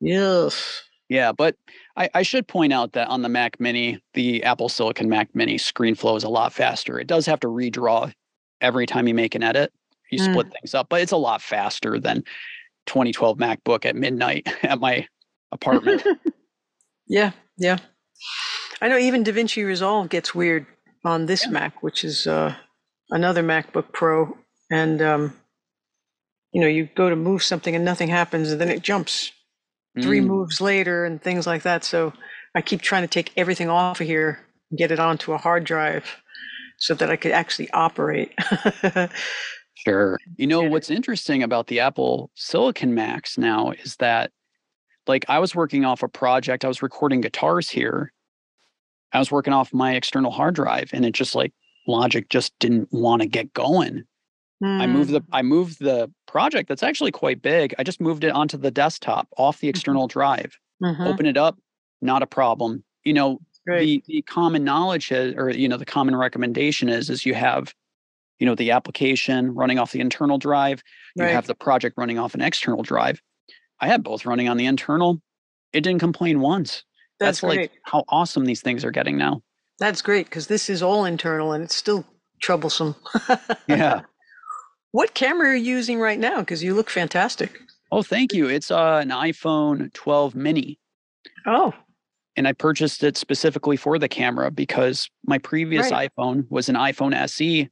Yes. Yeah, but I, I should point out that on the Mac Mini, the Apple Silicon Mac Mini ScreenFlow is a lot faster. It does have to redraw every time you make an edit. You Mm. split things up, but it's a lot faster than 2012 MacBook at midnight at my apartment. yeah, yeah. I know even DaVinci Resolve gets weird on this Mac, which is uh, another MacBook Pro. And, um, you know, you go to move something and nothing happens, and then it jumps three Mm, moves later and things like that. So I keep trying to take everything off of here and get it onto a hard drive so that I could actually operate. Sure. You know, what's interesting about the Apple Silicon Macs now is that, like, I was working off a project, I was recording guitars here. I was working off my external hard drive, and it just like Logic just didn't want to get going. I moved the Mm, I moved the project that's actually quite big. I just moved it onto the desktop off the mhm, external drive. mhm. Open it up, not a problem. You know, Great. the the common knowledge is, or you know, the common recommendation is is you have, you know, the application running off the internal drive, you Right. have the project running off an external drive. I had both running on the internal. It didn't complain once. That's That's like how awesome these things are getting now. That's great because this is all internal and it's still troublesome. Yeah. What camera are you using right now? Because you look fantastic. Oh, thank you. It's uh, an iPhone 12 mini. Oh, and I purchased it specifically for the camera because my previous Right. iPhone was an iPhone SE,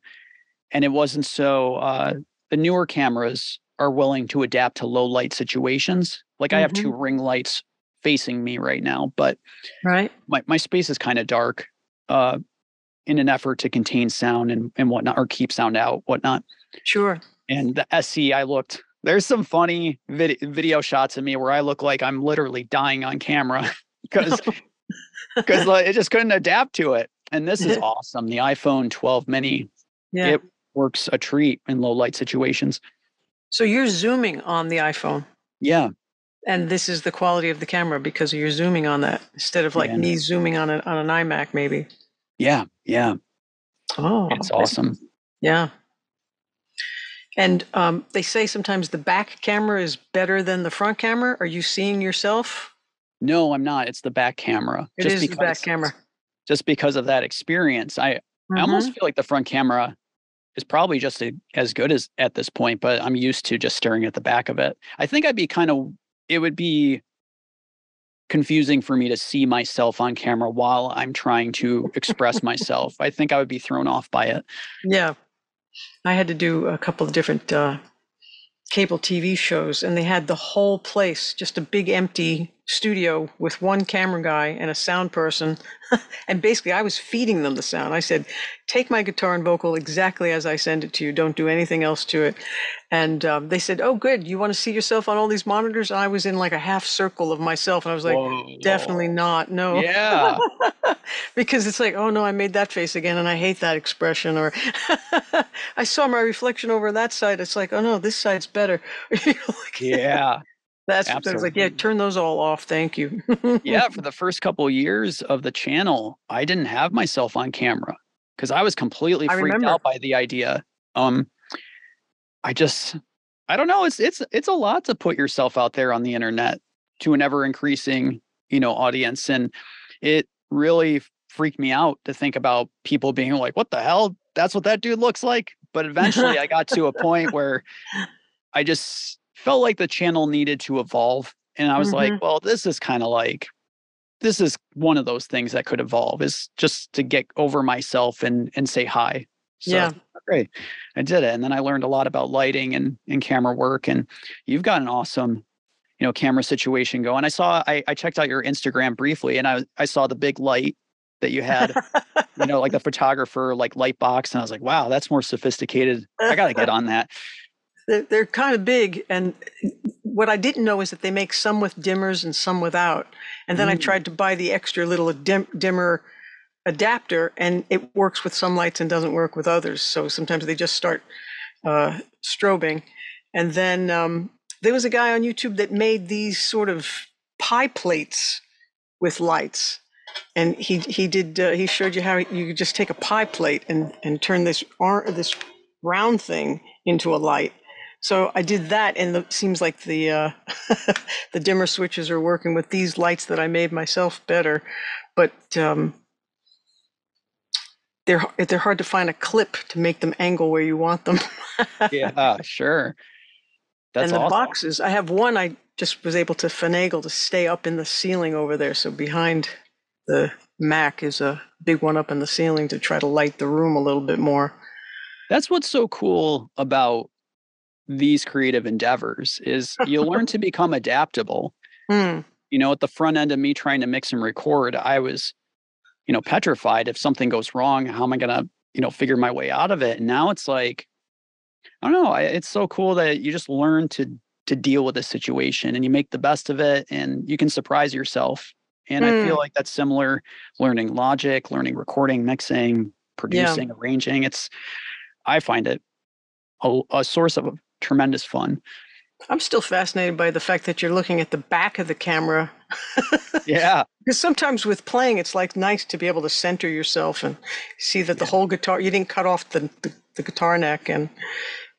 and it wasn't so. Uh, the newer cameras are willing to adapt to low light situations. Like I have two ring lights facing me right now, but right. my my space is kind of dark. Uh, in an effort to contain sound and, and whatnot, or keep sound out, whatnot. Sure. And the SE, I looked. There's some funny vid- video shots of me where I look like I'm literally dying on camera because because like, it just couldn't adapt to it. And this is awesome. The iPhone 12 mini Yeah. it works a treat in low light situations. So you're zooming on the iPhone, Yeah, and this is the quality of the camera because you're zooming on that instead of like Yeah. me zooming on, a, on an iMac, maybe. yeah, yeah. Oh, It's awesome. Yeah. And um, they say sometimes the back camera is better than the front camera. Are you seeing yourself? No, I'm not. It's the back camera. It is the back camera. Just because of that experience, I I almost Mhm. feel like the front camera is probably just a, as good as at this point, but I'm used to just staring at the back of it. I think I'd be kind of it would be confusing for me to see myself on camera while I'm trying to express myself. I think I would be thrown off by it. Yeah. I had to do a couple of different uh, cable TV shows, and they had the whole place, just a big empty studio with one camera guy and a sound person. and basically, I was feeding them the sound. I said, Take my guitar and vocal exactly as I send it to you. Don't do anything else to it. And um, they said, Oh, good. You want to see yourself on all these monitors? And I was in like a half circle of myself, and I was like, Definitely not. No. Yeah. because it's like, oh no, I made that face again and I hate that expression. Or I saw my reflection over that side. It's like, oh no, this side's better. Like, Yeah. That's I was like, yeah, turn those all off. Thank you. yeah, for the first couple years of the channel, I didn't have myself on camera because I was completely I freaked remember. out by the idea. Um, I just, I don't know. It's it's it's a lot to put yourself out there on the internet to an ever increasing, you know, audience, and it really freaked me out to think about people being like, "What the hell? That's what that dude looks like." But eventually, I got to a point where I just felt like the channel needed to evolve. And I was like, mm-hmm. well, this is kind of like, this is one of those things that could evolve is just to get over myself and and say hi. So Yeah. great. I did it. And then I learned a lot about lighting and, and camera work. And you've got an awesome, you know, camera situation going. I saw I, I checked out your Instagram briefly and I I saw the big light that you had, you know, like the photographer like light box. And I was like, wow, that's more sophisticated. I gotta get on that. They're, they're kind of big. And what I didn't know is that they make some with dimmers and some without. And then I Mm. tried to buy the extra little dim, dimmer adapter, and it works with some lights and doesn't work with others. So sometimes they just start uh, strobing. And then um, there was a guy on YouTube that made these sort of pie plates with lights. And he he did uh, he showed you how you could just take a pie plate and and turn this or this round thing into a light. So I did that, and it seems like the uh, the dimmer switches are working with these lights that I made myself better, but um, they're they're hard to find a clip to make them angle where you want them. Yeah, sure. That's and the awesome. boxes, I have one I just was able to finagle to stay up in the ceiling over there. So behind the Mac is a big one up in the ceiling to try to light the room a little bit more. That's what's so cool about these creative endeavors is you learn to become adaptable. Hmm. You know, at the front end of me trying to mix and record, I was, you know, petrified if something goes wrong, how am I going to, you know, figure my way out of it? And now it's like I don't know, I, it's so cool that you just learn to to deal with the situation and you make the best of it and you can surprise yourself. And I feel Mm. like that's similar learning logic, learning recording, mixing, producing, arranging. It's I find it a, a source of tremendous fun. I'm still fascinated by the fact that you're looking at the back of the camera. yeah. Because sometimes with playing, it's like nice to be able to center yourself and see that the whole guitar, you didn't cut off the, the, the, guitar neck and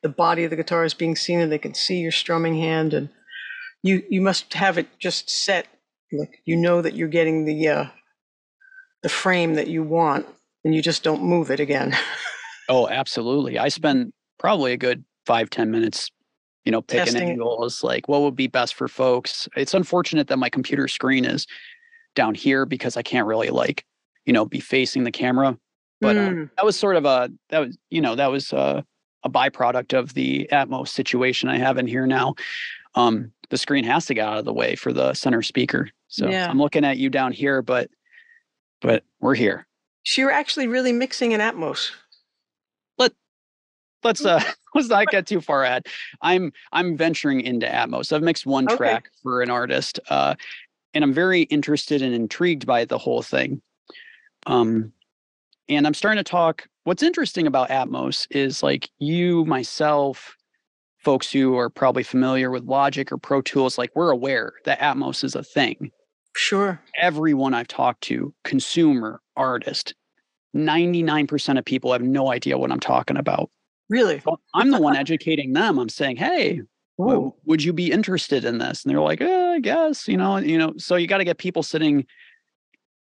the body of the guitar is being seen and they can see your strumming hand. And you, you must have it just set. Like you know that you're getting the, uh, the frame that you want and you just don't move it again. oh, absolutely. I spend probably a good five ten minutes you know, picking angles, like what would be best for folks. It's unfortunate that my computer screen is down here because I can't really like, you know, be facing the camera. But mm. uh, that was sort of a that was you know that was uh, a byproduct of the Atmos situation I have in here now. Um, the screen has to get out of the way for the center speaker. So yeah. I'm looking at you down here, but but we're here. So you're actually really mixing in Atmos. Let let's uh let's not get too far ahead. I'm I'm venturing into Atmos. I've mixed one okay. track for an artist, uh, and I'm very interested and intrigued by the whole thing. Um, and I'm starting to talk. What's interesting about Atmos is like you, myself, folks who are probably familiar with Logic or Pro Tools, like we're aware that Atmos is a thing. Sure. Everyone I've talked to, consumer, artist, 99% of people have no idea what I'm talking about. Really? So I'm the one educating them. I'm saying, hey, w- would you be interested in this? And they're like, eh, I guess, you know, you know, so you got to get people sitting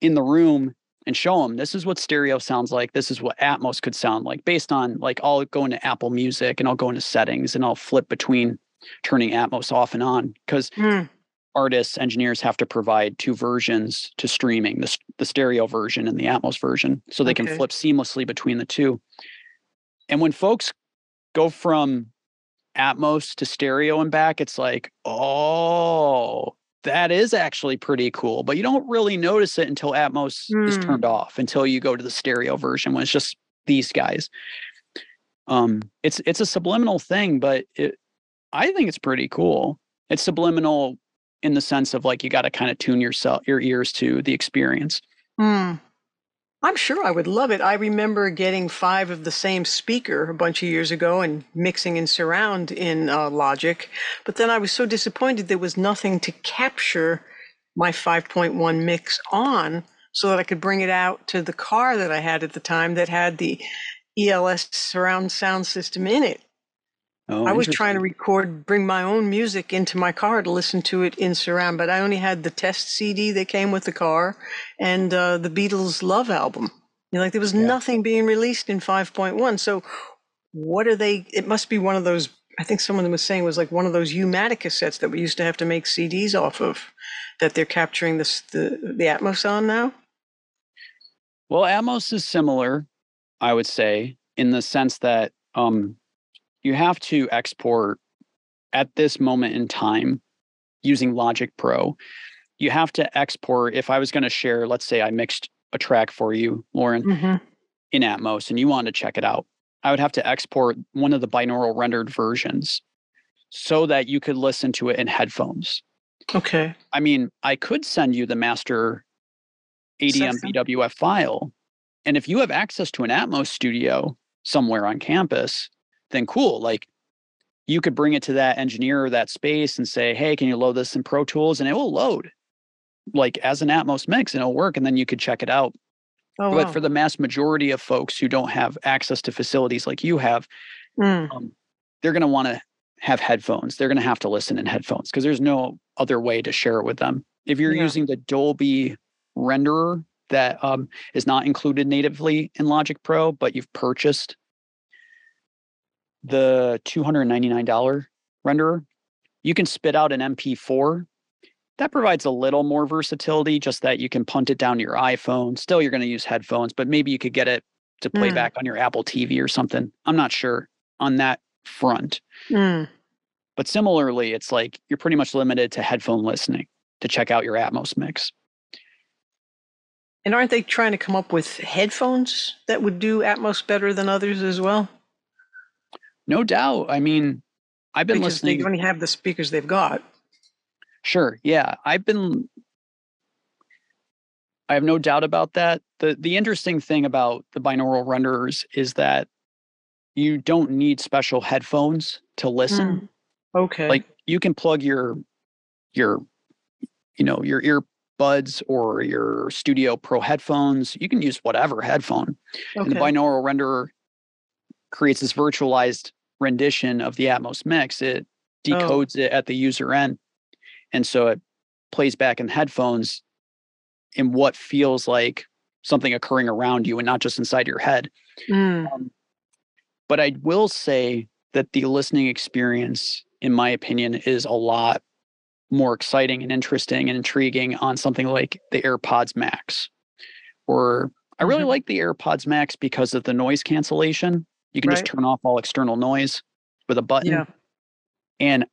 in the room and show them this is what stereo sounds like. This is what Atmos could sound like based on like I'll go into Apple Music and I'll go into settings and I'll flip between turning Atmos off and on because mm. artists, engineers have to provide two versions to streaming the, the stereo version and the Atmos version so they okay. can flip seamlessly between the two. And when folks go from Atmos to stereo and back, it's like, oh, that is actually pretty cool. But you don't really notice it until Atmos mm. is hmm. turned off, until you go to the stereo version when it's just these guys. Um, it's it's a subliminal thing, but it, I think it's pretty cool. It's subliminal in the sense of like you got to kind of tune yourself your ears to the experience. Mm. I'm sure I would love it. I remember getting five of the same speaker a bunch of years ago and mixing in surround in uh, Logic. But then I was so disappointed there was nothing to capture my 5.1 mix on so that I could bring it out to the car that I had at the time that had the ELS surround sound system in it. Oh, I was trying to record, bring my own music into my car to listen to it in surround, but I only had the test CD that came with the car and uh, the Beatles Love album. You know, like there was yeah. nothing being released in 5.1. So, what are they? It must be one of those. I think someone was saying was like one of those U-matic cassettes that we used to have to make CDs off of, that they're capturing this the the Atmos on now. Well, Atmos is similar, I would say, in the sense that um, you have to export at this moment in time using Logic Pro. You have to export. If I was going to share, let's say I mixed a track for you, Lauren, mm-hmm. in Atmos, and you wanted to check it out, I would have to export one of the binaural rendered versions so that you could listen to it in headphones. Okay. I mean, I could send you the master ADM BWF file. And if you have access to an Atmos studio somewhere on campus, then cool. Like you could bring it to that engineer or that space and say, hey, can you load this in Pro Tools? And it will load like as an Atmos mix and it'll work. And then you could check it out. Oh, but wow. for the mass majority of folks who don't have access to facilities like you have, mm. um, they're going to want to have headphones. They're going to have to listen in headphones because there's no other way to share it with them. If you're yeah. using the Dolby renderer that um, is not included natively in Logic Pro, but you've purchased the $299 renderer, you can spit out an MP4. That provides a little more versatility, just that you can punt it down to your iPhone. Still, you're going to use headphones, but maybe you could get it to play mm. back on your Apple TV or something. I'm not sure on that front. Mm. But similarly, it's like you're pretty much limited to headphone listening to check out your Atmos mix. And aren't they trying to come up with headphones that would do Atmos better than others as well? No doubt. I mean, I've been because listening. They only have the speakers they've got. Sure. Yeah. I've been. I have no doubt about that. The the interesting thing about the binaural renderers is that you don't need special headphones to listen. Mm. Okay. Like you can plug your your you know your earbuds or your Studio Pro headphones. You can use whatever headphone. okay. And the binaural renderer creates this virtualized rendition of the Atmos mix. It Oh. decodes it at the user end. And so it plays back in headphones in what feels like something occurring around you and not just inside your head. Mm. But I will say that the listening experience, in my opinion, is a lot more exciting and interesting and intriguing on something like the AirPods Max. Or I really Mhm. like the AirPods Max because of the noise cancellation. You can just turn off all external noise with a button. Yeah. And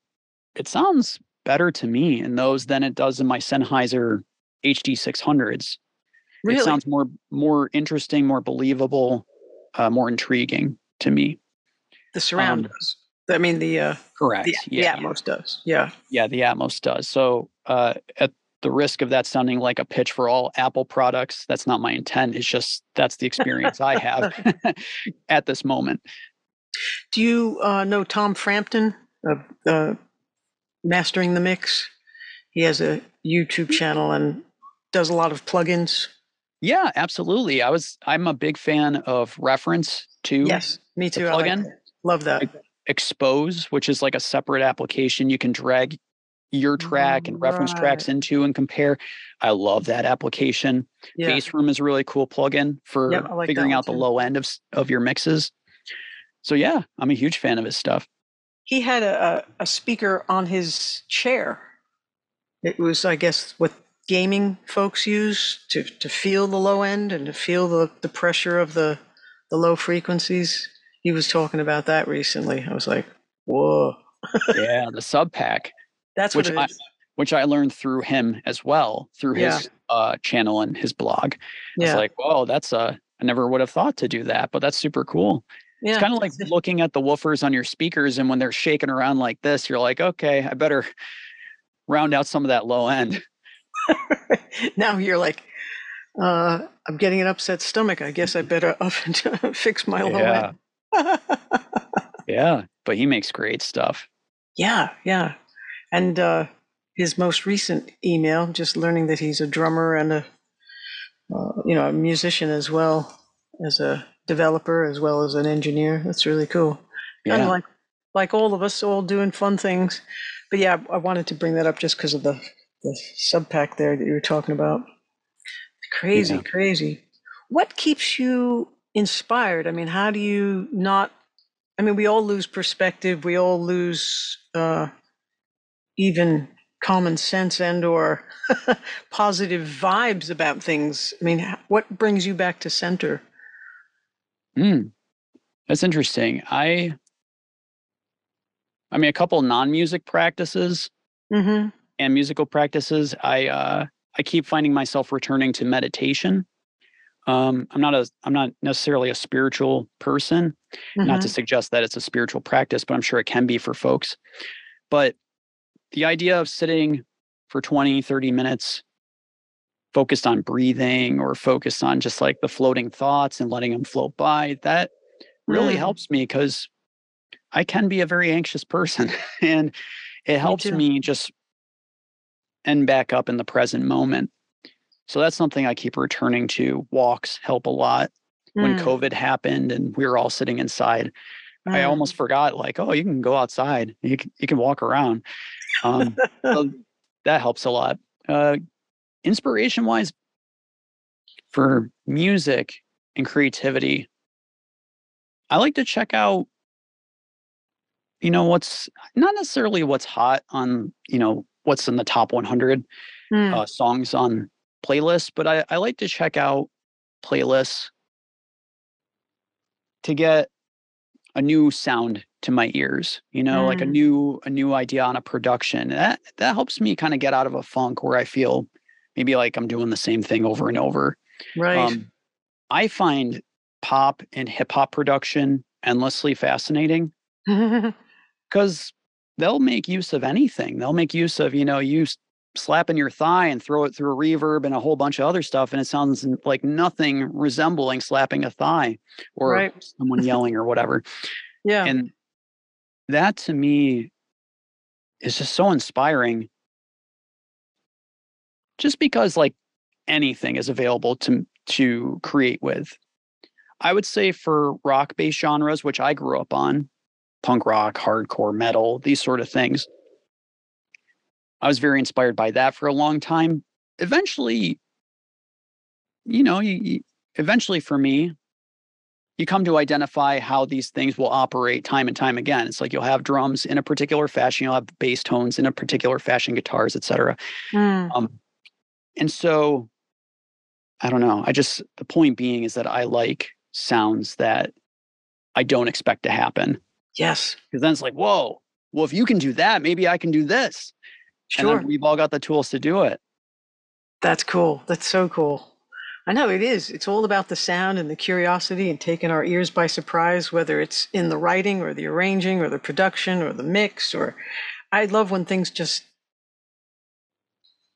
it sounds better to me in those than it does in my Sennheiser HD 600s. Really? It sounds more more interesting, more believable, uh, more intriguing to me. the surround um, does. I mean, the uh, Correct. the, yeah, the Atmos does. Yeah. yeah, the Atmos does. So, uh, at the risk of that sounding like a pitch for all Apple products, that's not my intent. It's just that's the experience I have at this moment. Do you uh, know Tom Frampton of uh, Mastering the Mix? He has a YouTube channel and does a lot of plugins. Yeah, absolutely. I was I'm a big fan of reference to Yes, me too. Like plugin? that. Love that. expose, which is like a separate application you can drag your track and reference tracks into and compare. I love that application. Yeah. Bassroom is a really cool plugin for Yep, like figuring out the low end of of your mixes. So yeah, I'm a huge fan of his stuff. He had a, a, a speaker on his chair. It was, I guess, what gaming folks use to, to feel the low end and to feel the, the pressure of the, the low frequencies. He was talking about that recently. I was like, whoa. yeah, the SubPack, That's Which is. which I learned through him as well, through Yeah. his uh, channel and his blog. yeah. It's like, whoa, that's a I never would have thought to do that, but that's super cool. yeah. It's kind of like looking at the woofers on your speakers, and when they're shaking around like this, you're like, okay, I better round out some of that low end. now you're like, uh, I'm getting an upset stomach. I guess I better up and fix my low Yeah. end. Yeah, but he makes great stuff. yeah, yeah. And uh, his most recent email, just learning that he's a drummer and a, uh, you know, a musician as well as a developer as well as an engineer. That's really cool. Kind Yeah, of like like all of us, all doing fun things. But yeah, I wanted to bring that up just because of the the SubPack there that you were talking about. Crazy, Yeah. crazy. What keeps you inspired? I mean, how do you not? I mean, we all lose perspective. We all lose uh, even common sense and or positive vibes about things. I mean, what brings you back to center? Mm, that's interesting. I, I mean, a couple non-music practices Mm-hmm. and musical practices. I uh, I keep finding myself returning to meditation. Um, I'm not a I'm not necessarily a spiritual person. Mm-hmm. not to suggest that it's a spiritual practice, but I'm sure it can be for folks. But the idea of sitting for 20, 30 minutes focused on breathing or focused on just like the floating thoughts and letting them float by, that really Mm. helps me because I can be a very anxious person and it helps too. me just end back up in the present moment. So that's something I keep returning to. Walks help a lot when Mm, COVID happened and we were all sitting inside. I mm. almost forgot, like, oh, you can go outside, you can, you can walk around. Um, so that helps a lot. Uh, inspiration wise, for music and creativity, I like to check out, you know, what's not necessarily what's hot on, you know, what's in the top 100 Mm. uh, songs on playlists, but I, I like to check out playlists to get a new sound to my ears you know like a Mm. new a new idea on a production that that helps me kind of get out of a funk where i feel maybe like i'm doing the same thing over and over right. um, i find pop and hip hop production endlessly fascinating because they'll make use of anything they'll make use of you know you s- slapping your thigh and throw it through a reverb and a whole bunch of other stuff and it sounds like nothing resembling slapping a thigh or Right. someone yelling or whatever Yeah. and that to me is just so inspiring just because like anything is available to to create with i would say for rock based genres which i grew up on punk rock hardcore metal these sort of things i was very inspired by that for a long time eventually you know you, you- eventually for me you come to identify how these things will operate time and time again. It's like you'll have drums in a particular fashion, you'll have bass tones in a particular fashion, guitars, etc. Mm. Um, and so I don't know. I just the point being is that I like sounds that I don't expect to happen Yes. because then it's like, whoa, well if you can do that, maybe I can do this. And Sure. then we've all got the tools to do it. That's cool. That's so cool. I know it is. It's all about the sound and the curiosity and taking our ears by surprise, whether it's in the writing or the arranging or the production or the mix. Or I love when things just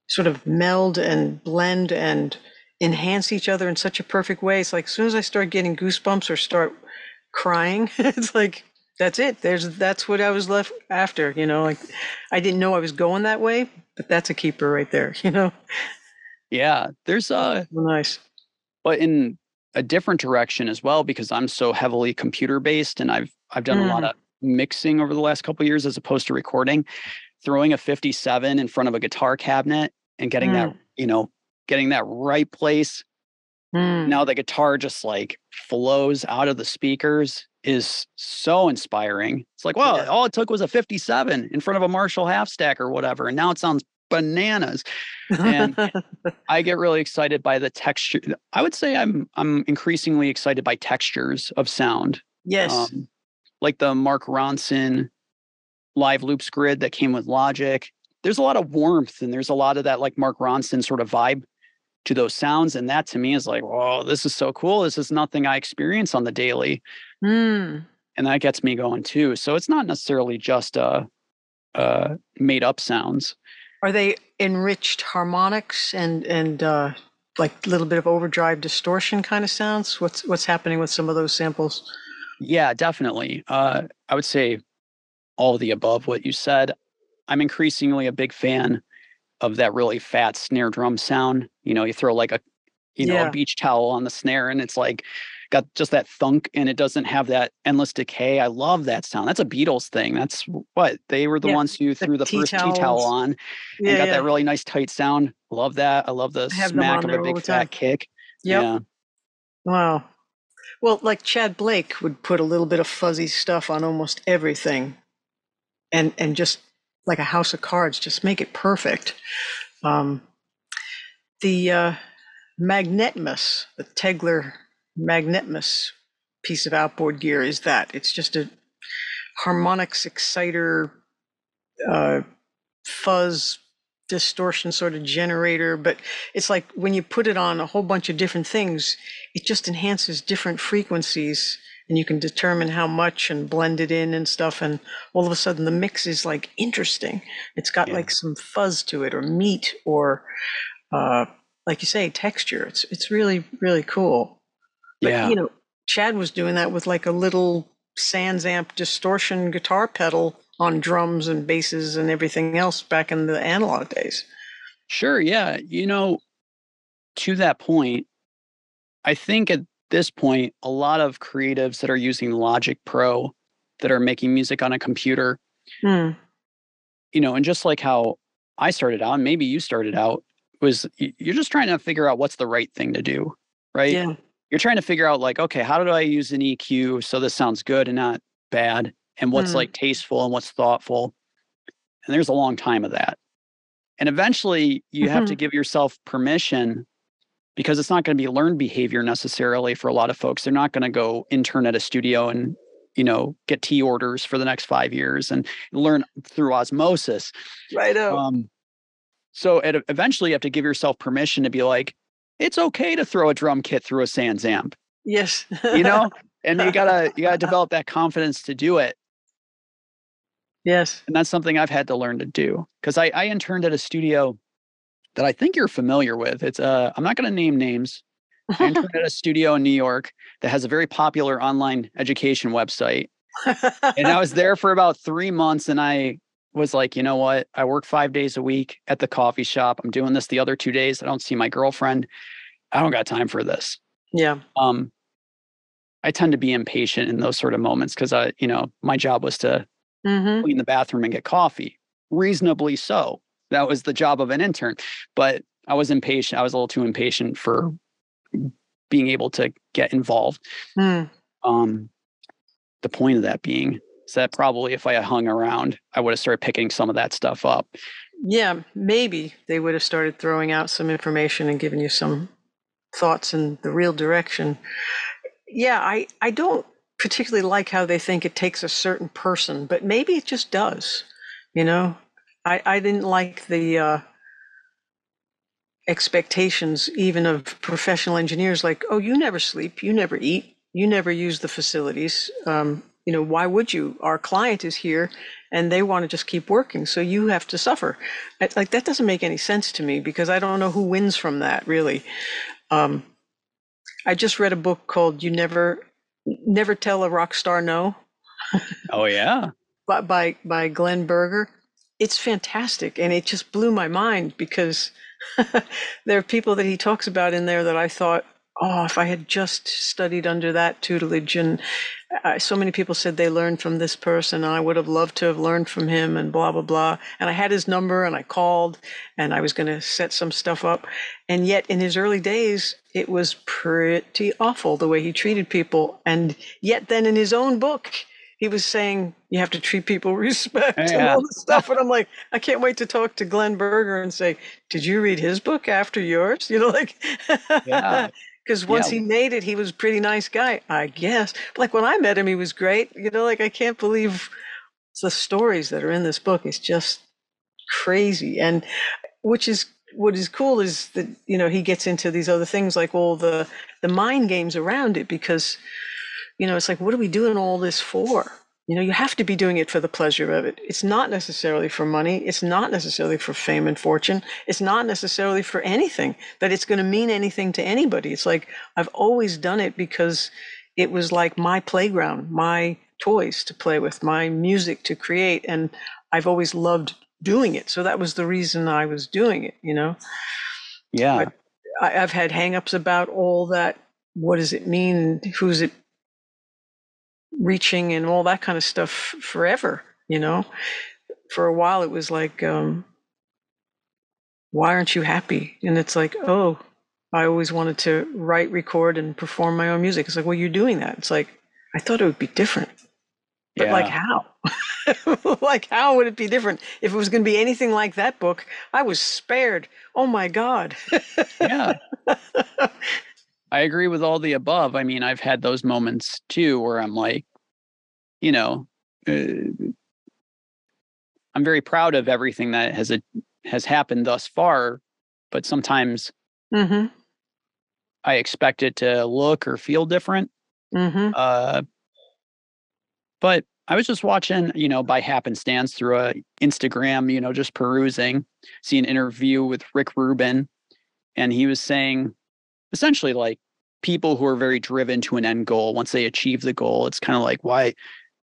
sort of meld and blend and enhance each other in such a perfect way. It's like as soon as I start getting goosebumps or start crying, it's like that's it. There's that's what I was left after. You know, like I didn't know I was going that way, but that's a keeper right there. You know. Yeah. There's uh Well, nice. but in a different direction as well because I'm so heavily computer based and I've I've done a lot Mm. of mixing over the last couple of years as opposed to recording throwing a 57 in front of a guitar cabinet and getting that you know getting that right place Mm. now the guitar just like flows out of the speakers is so inspiring it's like well Yeah. all it took was a 57 in front of a Marshall half stack or whatever and now it sounds bananas and- I get really excited by the texture. I would say I'm I'm increasingly excited by textures of sound. yes. Um, like the Mark Ronson live loops grid that came with Logic. There's a lot of warmth and there's a lot of that like Mark Ronson sort of vibe to those sounds. And that to me is like, whoa, this is so cool. This is nothing I experience on the daily. Mm. And that gets me going too. So it's not necessarily just uh uh made up sounds. Are they enriched harmonics and and uh, like a little bit of overdrive distortion kind of sounds? What's what's happening with some of those samples? Yeah, definitely. Uh, I would say all of the above what you said. I'm increasingly a big fan of that really fat snare drum sound. You know, you throw like a, you know, Yeah. a beach towel on the snare and it's like got just that thunk and it doesn't have that endless decay. I love that sound. That's a Beatles thing. That's what they were the Yeah, ones who threw the first tea towel on and Yeah, got yeah. that really nice tight sound. Love that. I love the I smack of a big fat kick. Yep. Yeah. Wow. Well, like Tchad Blake would put a little bit of fuzzy stuff on almost everything, and and just like a house of cards, just make it perfect. Um, the uh, Magnetismus, the Tegeler Magnetismus piece of outboard gear is that. It's just a harmonics exciter, uh, fuzz distortion sort of generator, but it's like when you put it on a whole bunch of different things, it just enhances different frequencies and you can determine how much and blend it in and stuff. And all of a sudden the mix is like interesting. It's got Yeah. like some fuzz to it or meat or, uh, like you say, texture. It's, it's really, really cool. But, Yeah. you know, Tchad was doing that with like a little SansAmp distortion guitar pedal on drums and basses and everything else back in the analog days. Sure. Yeah. You know, to that point, I think at this point, a lot of creatives that are using Logic Pro that are making music on a computer, Hmm. you know, and just like how I started out, and maybe you started out, was you're just trying to figure out what's the right thing to do, right? Yeah. You're trying to figure out, like, okay, how do I use an EQ so this sounds good and not bad? And what's Mm. like tasteful and what's thoughtful? And there's a long time of that. And eventually you have to give yourself permission because it's not going to be learned behavior necessarily for a lot of folks. They're not going to go intern at a studio and, you know, get tea orders for the next five years and learn through osmosis. Right. Um, so at, eventually you have to give yourself permission to be like, it's okay to throw a drum kit through a SansAmp, yes. you know? and you gotta you gotta develop that confidence to do it. yes. And that's something I've had to learn to do. Because I, I interned at a studio that I think you're familiar with. It's uh, I'm not going to name names. I interned at a studio in New York that has a very popular online education website. and I was there for about three months and I was like, you know what? I work five days a week at the coffee shop. I'm doing this the other two days. I don't see my girlfriend. I don't got time for this. Yeah. Um, I tend to be impatient in those sort of moments because I, you know, my job was to mm-hmm. clean the bathroom and get coffee. Reasonably so. That was the job of an intern. But I was impatient. I was a little too impatient for being able to get involved. Mm. Um, the point of that being is that probably if I had hung around, I would have started picking some of that stuff up. Yeah, maybe they would have started throwing out some information and giving you some thoughts in the real direction. Yeah, I, I don't particularly like how they think it takes a certain person, but maybe it just does. You know, I, I didn't like the uh, expectations even of professional engineers like, oh, you never sleep, you never eat, you never use the facilities. Um, you know, why would you? Our client is here and they want to just keep working, so you have to suffer. Like, that doesn't make any sense to me because I don't know who wins from that, really. Um, I just read a book called "You Never Never Tell a Rock Star No." oh yeah, by, by by Glenn Berger. It's fantastic, and it just blew my mind because there are people that he talks about in there that I thought, oh, if I had just studied under that tutelage, and uh, so many people said they learned from this person, and I would have loved to have learned from him, and blah blah blah. And I had his number, and I called, and I was going to set some stuff up, and yet in his early days, it was pretty awful the way he treated people, and yet then in his own book he was saying you have to treat people respect yeah. and all this stuff. And I'm like, I can't wait to talk to Glenn Berger and say, did you read his book after yours? You know, like, yeah. Because once yeah. he made it, he was a pretty nice guy, I guess. Like when I met him, he was great. You know, like I can't believe the stories that are in this book. It's just crazy. And which is what is cool is that, you know, he gets into these other things like all the the mind games around it because you know, it's like, what are we doing all this for? You know, you have to be doing it for the pleasure of it. It's not necessarily for money. It's not necessarily for fame and fortune. It's not necessarily for anything that it's going to mean anything to anybody. It's like, I've always done it because it was like my playground, my toys to play with, my music to create. And I've always loved doing it. So that was the reason I was doing it, you know? Yeah. I, have had hangups about all that. What does it mean? Who's it reaching and all that kind of stuff forever, you know? For a while, it was like, um, why aren't you happy? And it's like, oh, I always wanted to write, record, and perform my own music. It's like, well, you're doing that. It's like, I thought it would be different. But yeah. like how? like how would it be different? If it was going to be anything like that book, I was spared. Oh my God. yeah. I agree with all the above. I mean, I've had those moments too where I'm like, you know, uh, I'm very proud of everything that has a, has happened thus far, but sometimes mm-hmm. I expect it to look or feel different. Mm-hmm. Uh, but I was just watching, you know, by happenstance through a Instagram, you know, just perusing, see an interview with Rick Rubin, and he was saying essentially like people who are very driven to an end goal once they achieve the goal it's kind of like why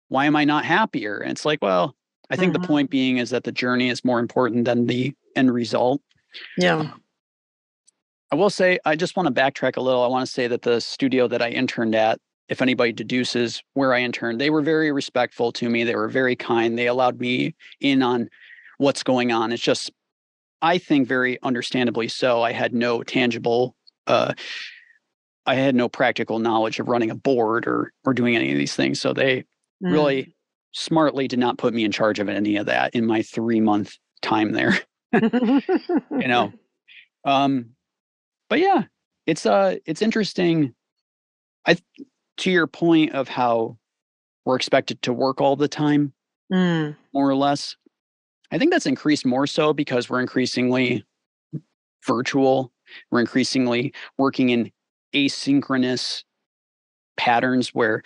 why am i not happier? And it's like well i think mm-hmm. the point being is that the journey is more important than the end result. Yeah. Um, i will say i just want to backtrack a little. I want to say that the studio that i interned at if anybody deduces where i interned they were very respectful to me. They were very kind. They allowed me in on what's going on. It's just i think very understandably so. I had no tangible uh, I had no practical knowledge of running a board or or doing any of these things. So they mm. really smartly did not put me in charge of any of that in my three month time there. you know. Um but yeah, it's uh it's interesting. I to your point of how we're expected to work all the time, mm. more or less. I think that's increased more so because we're increasingly virtual we're increasingly working in asynchronous patterns where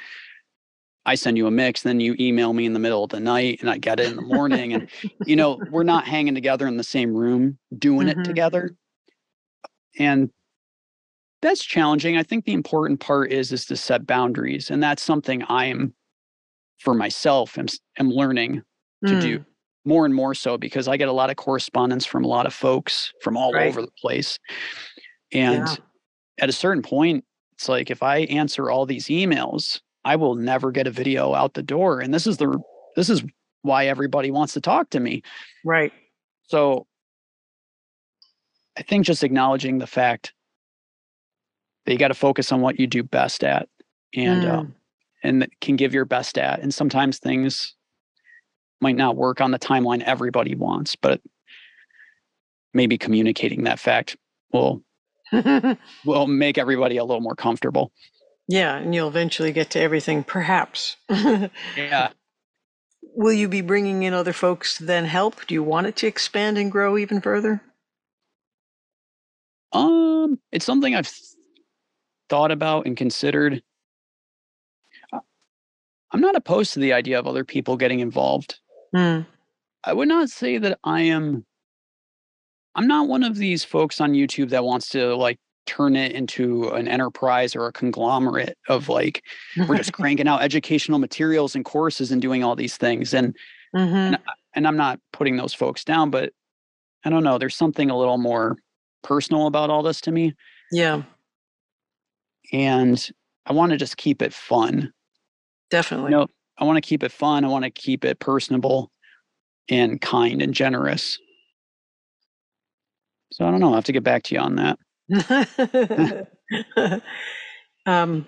I send you a mix, then you email me in the middle of the night and I get it in the morning. and, you know, we're not hanging together in the same room doing mm-hmm. it together. And that's challenging. I think the important part is is to set boundaries. And that's something I am for myself am, am learning to mm. do more and more so because I get a lot of correspondence from a lot of folks from all right. over the place. And yeah. at a certain point, it's like if I answer all these emails, I will never get a video out the door. And this is the this is why everybody wants to talk to me. Right. So I think just acknowledging the fact that you got to focus on what you do best at and mm. um, and can give your best at. And sometimes things might not work on the timeline everybody wants, but maybe communicating that fact will will make everybody a little more comfortable. Yeah, and you'll eventually get to everything, perhaps. yeah. Will you be bringing in other folks to then help? Do you want it to expand and grow even further? Um, it's something I've thought about and considered. I'm not opposed to the idea of other people getting involved. Mm. I would not say that I am. I'm not one of these folks on YouTube that wants to like turn it into an enterprise or a conglomerate of like we're just cranking out educational materials and courses and doing all these things and mm-hmm. and, and I'm not putting those folks down but I don't know there's something a little more personal about all this to me. Yeah. And I want to just keep it fun. Definitely. You know, I want to keep it fun. I want to keep it personable and kind and generous. So I don't know. I have to get back to you on that. um,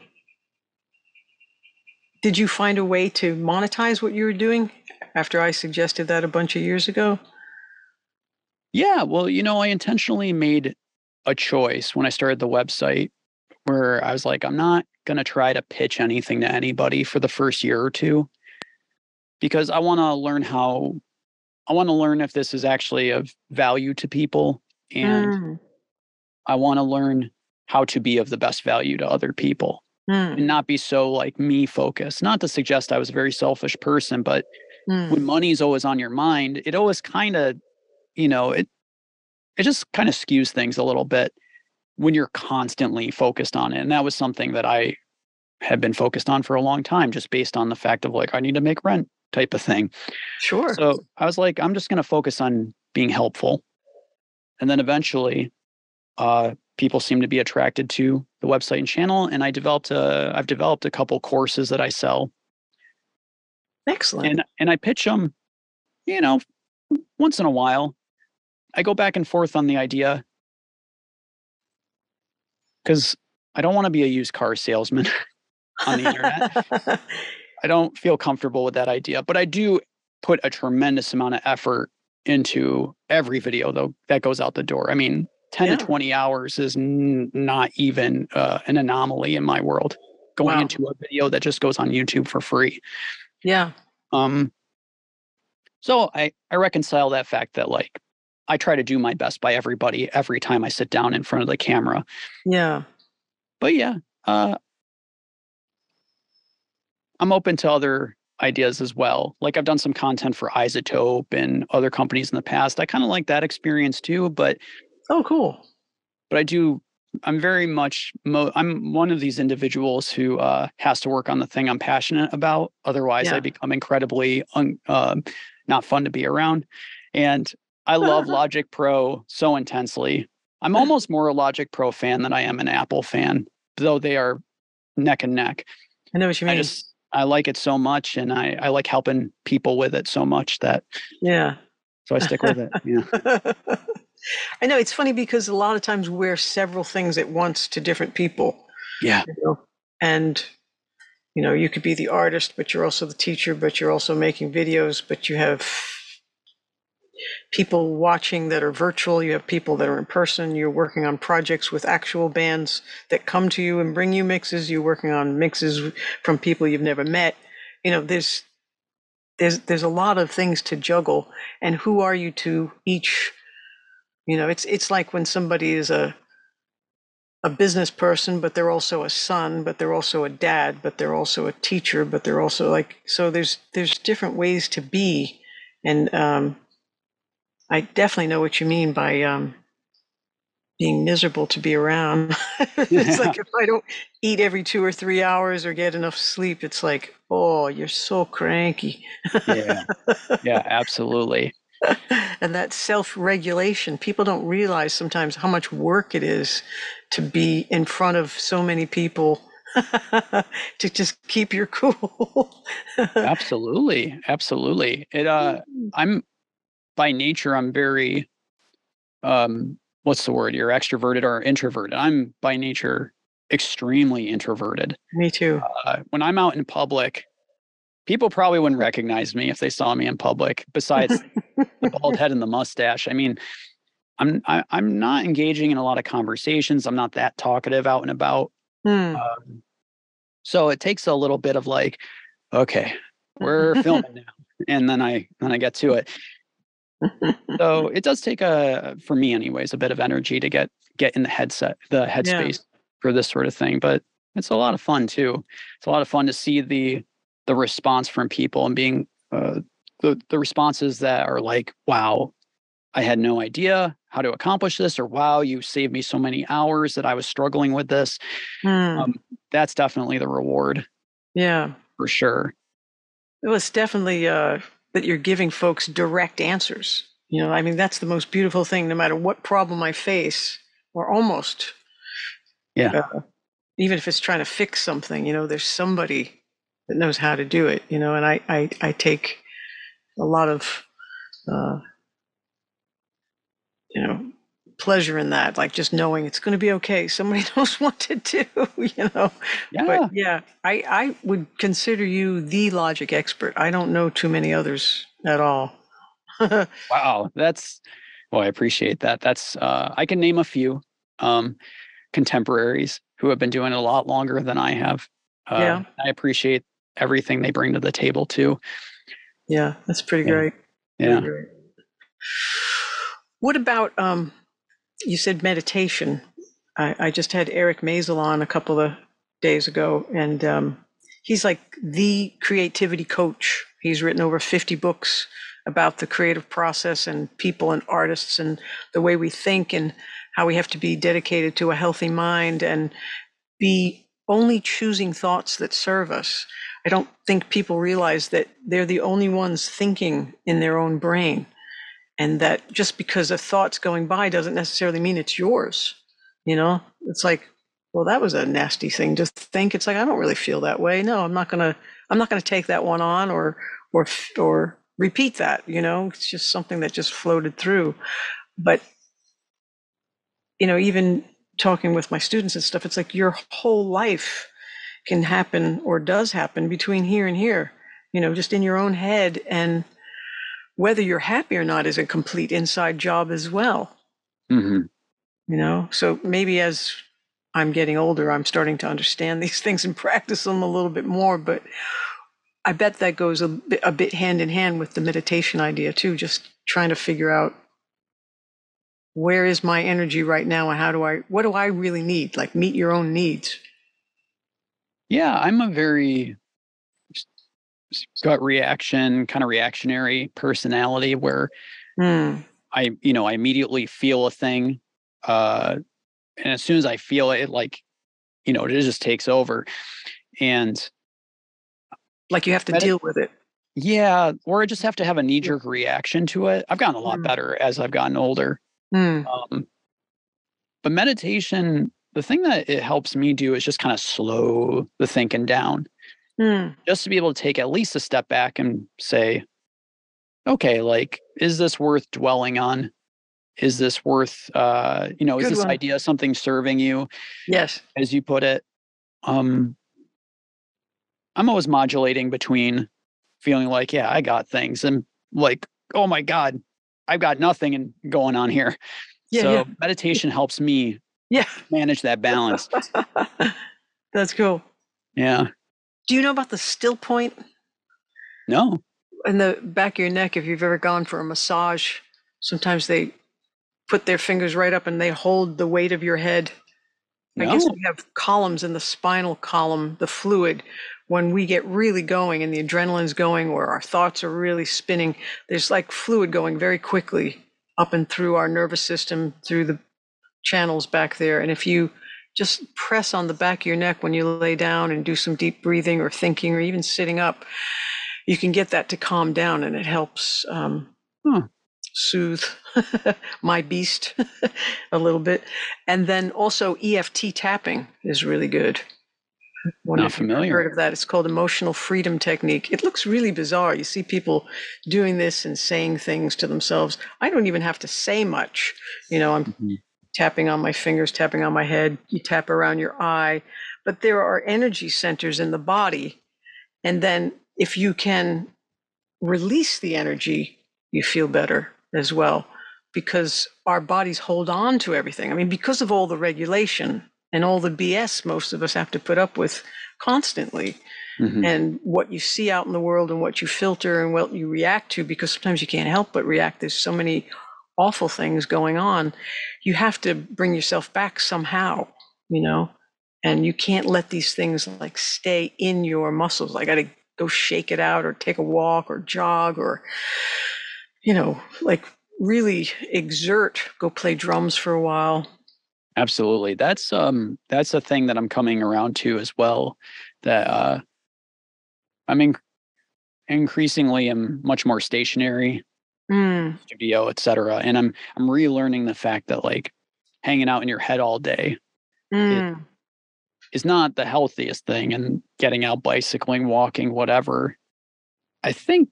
did you find a way to monetize what you were doing after I suggested that a bunch of years ago? Yeah, well, you know, I intentionally made a choice when I started the website where I was like, I'm not going to try to pitch anything to anybody for the first year or two because I want to learn how I want to learn if this is actually of value to people and mm. I want to learn how to be of the best value to other people mm. and not be so like me focused. Not to suggest I was a very selfish person, but mm. when money is always on your mind, it always kind of, you know, it it just kind of skews things a little bit when you're constantly focused on it. And that was something that I had been focused on for a long time, just based on the fact of like, I need to make rent type of thing. Sure. So I was like, I'm just going to focus on being helpful. And then eventually, uh, people seem to be attracted to the website and channel. And I developed a, I've developed a couple courses that I sell. Excellent. And, and I pitch them, you know, once in a while. I go back and forth on the idea because I don't want to be a used car salesman on the internet. I don't feel comfortable with that idea, but I do put a tremendous amount of effort into every video though that goes out the door. I mean, 10 yeah. to 20 hours is n- not even uh, an anomaly in my world going wow. into a video that just goes on YouTube for free. Yeah. Um so I I reconcile that fact that like I try to do my best by everybody every time I sit down in front of the camera. Yeah. But yeah, uh, I'm open to other ideas as well. Like I've done some content for iZotope and other companies in the past. I kind of like that experience too, but oh cool. But I do I'm very much mo- I'm one of these individuals who uh, has to work on the thing I'm passionate about. Otherwise, yeah. I become incredibly un- uh, not fun to be around. And I love Logic Pro so intensely. I'm almost more a Logic Pro fan than I am an Apple fan, though they are neck and neck. I know what you mean. I just I like it so much and I, I like helping people with it so much that Yeah. So I stick with it. Yeah. I know it's funny because a lot of times we're several things at once to different people. Yeah. You know? And you know, you could be the artist, but you're also the teacher, but you're also making videos, but you have people watching that are virtual, you have people that are in person, you're working on projects with actual bands that come to you and bring you mixes, you're working on mixes from people you've never met. You know, there's there's there's a lot of things to juggle and who are you to each you know, it's it's like when somebody is a a business person, but they're also a son, but they're also a dad, but they're also a teacher, but they're also like so. There's there's different ways to be, and um, I definitely know what you mean by um, being miserable to be around. it's like if I don't eat every two or three hours or get enough sleep, it's like, oh, you're so cranky. yeah, yeah, absolutely. and that self regulation, people don't realize sometimes how much work it is to be in front of so many people to just keep your cool. absolutely. Absolutely. It, uh, mm. I'm by nature, I'm very, um, what's the word? You're extroverted or introverted. I'm by nature extremely introverted. Me too. Uh, when I'm out in public, people probably wouldn't recognize me if they saw me in public. Besides the bald head and the mustache, I mean, I'm I, am i am not engaging in a lot of conversations. I'm not that talkative out and about. Hmm. Um, so it takes a little bit of like, okay, we're filming now, and then I then I get to it. so it does take a for me anyways a bit of energy to get get in the headset the headspace yeah. for this sort of thing but it's a lot of fun too. It's a lot of fun to see the the response from people and being uh, the the responses that are like wow i had no idea how to accomplish this or wow you saved me so many hours that i was struggling with this. Hmm. um, that's definitely the reward. Yeah. For sure. It was definitely uh that you're giving folks direct answers. You know, I mean, that's the most beautiful thing, no matter what problem I face, or almost. Yeah. Uh, even if it's trying to fix something, you know, there's somebody that knows how to do it, you know, and I, I, I take a lot of, uh, you know, pleasure in that, like just knowing it's going to be okay. Somebody knows what to do, you know. Yeah. But yeah, I, I would consider you the logic expert. I don't know too many others at all. wow, that's well, I appreciate that. That's uh, I can name a few um, contemporaries who have been doing it a lot longer than I have. Uh, yeah, I appreciate everything they bring to the table too. Yeah, that's pretty yeah. great. Yeah. Pretty great. What about um, you said meditation. I, I, just had Eric Maisel on a couple of days ago, and um, he's like the creativity coach. He's written over 50 books about the creative process and people and artists and the way we think and how we have to be dedicated to a healthy mind and be only choosing thoughts that serve us. I don't think people realize that they're the only ones thinking in their own brain and that just because a thought's going by doesn't necessarily mean it's yours you know? It's like well that was a nasty thing to think. It's like i don't really feel that way. No i'm not gonna i'm not gonna take that one on or or or repeat that you know? It's just something that just floated through. But you know even talking with my students and stuff it's like your whole life can happen or does happen between here and here you know just in your own head. And whether you're happy or not is a complete inside job as well. Mm-hmm. You know, so maybe as I'm getting older, I'm starting to understand these things and practice them a little bit more. But I bet that goes a bit, a bit hand in hand with the meditation idea too. Just trying to figure out where is my energy right now and how do I, what do I really need? Like meet your own needs. Yeah, I'm a very gut reaction, kind of reactionary personality where mm. I, you know, I immediately feel a thing. Uh, and as soon as I feel it, it like, you know, it just takes over. And like you have to deal with it. Yeah. Or I just have to have a knee jerk reaction to it. I've gotten a lot mm. better as I've gotten older. Mm. Um, but meditation, the thing that it helps me do is just kind of slow the thinking down. Mm. Just to be able to take at least a step back and say, okay, like, is this worth dwelling on? Is this worth, uh, you know, Good is this one. idea something serving you? Yes. As you put it. Um, I'm always modulating between feeling like, yeah, I got things and like, oh my God, I've got nothing and going on here. Yeah, so yeah. meditation helps me yeah. manage that balance. That's cool. Yeah. Do you know about the still point? No. In the back of your neck, if you've ever gone for a massage, sometimes they put their fingers right up and they hold the weight of your head I guess we have columns in the spinal column, the fluid. When we get really going and the adrenaline's going, or our thoughts are really spinning, there's like fluid going very quickly up and through our nervous system, through the channels back there. And if you just press on the back of your neck when you lay down and do some deep breathing or thinking or even sitting up, you can get that to calm down and it helps um, huh. soothe my beast a little bit. And then also EFT tapping is really good. One Not familiar. Heard of that? It's called emotional freedom technique. It looks really bizarre. You see people doing this and saying things to themselves. I don't even have to say much. You know, I'm mm-hmm. Tapping on my fingers, tapping on my head. You tap around your eye, but there are energy centers in the body, and then if you can release the energy, you feel better as well because our bodies hold on to everything. I mean, because of all the regulation and all the BS most of us have to put up with constantly. Mm-hmm. And what you see out in the world and what you filter and what you react to, because sometimes you can't help but react. There's so many awful things going on. You have to bring yourself back somehow, you know, and you can't let these things like stay in your muscles. I got to go shake it out or take a walk or jog or, you know, like really exert, go play drums for a while. Absolutely. That's um that's a thing that I'm coming around to as well. That uh I mean increasingly am much more stationary mm. studio, etc. And I'm I'm relearning the fact that like hanging out in your head all day mm. is not the healthiest thing and getting out bicycling, walking, whatever. I think,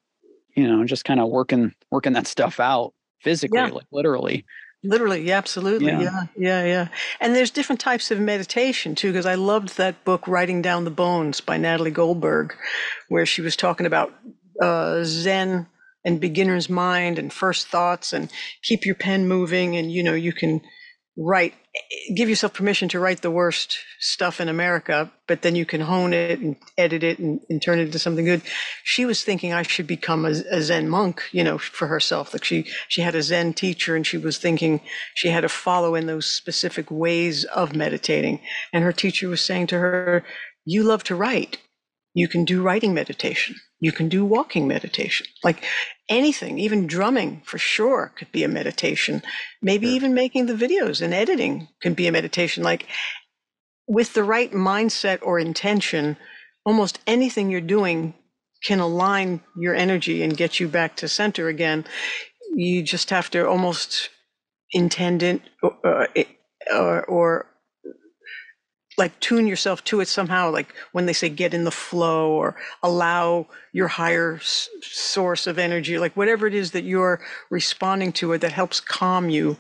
you know, just kind of working working that stuff out physically, yeah. like literally. Literally, yeah, absolutely. Yeah. yeah, yeah, yeah. And there's different types of meditation too, because I loved that book, Writing Down the Bones by Natalie Goldberg, where she was talking about uh, Zen and beginner's mind and first thoughts and keep your pen moving and you know you can write give yourself permission to write the worst stuff in america but then you can hone it and edit it and, and turn it into something good. She was thinking i should become a, a, zen monk you know for herself. Like she she had a zen teacher and she was thinking she had to follow in those specific ways of meditating. And her teacher was saying to her you love to write. You can do writing meditation you can do walking meditation like anything, even drumming for sure could be a meditation. Maybe sure. even making the videos and editing can be a meditation. Like with the right mindset or intention, almost anything you're doing can align your energy and get you back to center again. You just have to almost intend it uh, or, or like tune yourself to it somehow like when they say get in the flow or allow your higher s- source of energy like whatever it is that you're responding to it that helps calm you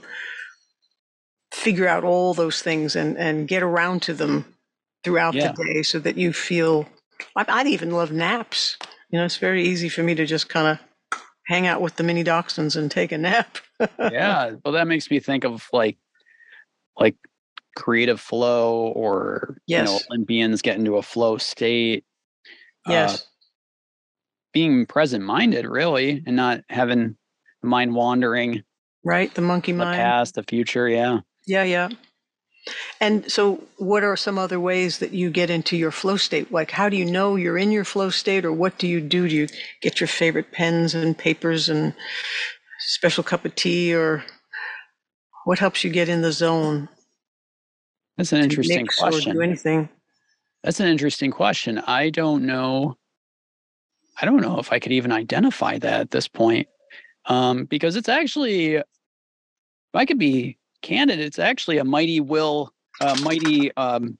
figure out all those things and and get around to them throughout yeah. the day so that you feel I, i'd even love naps you know it's very easy for me to just kind of hang out with the mini dachshunds and take a nap yeah well that makes me think of like like creative flow or yes. you know olympians get into a flow state yes. uh, being present minded really and not having mind wandering right the monkey the mind. past the future yeah. Yeah yeah. And so what are some other ways that you get into your flow state? Like how do you know you're in your flow state or what do you do? Do you get your favorite pens and papers and special cup of tea or what helps you get in the zone that's an interesting question. do anything. That's an interesting question. I don't know. I don't know if I could even identify that at this point, um, because it's actually, if I could be candid, it's actually a mighty will, a mighty um,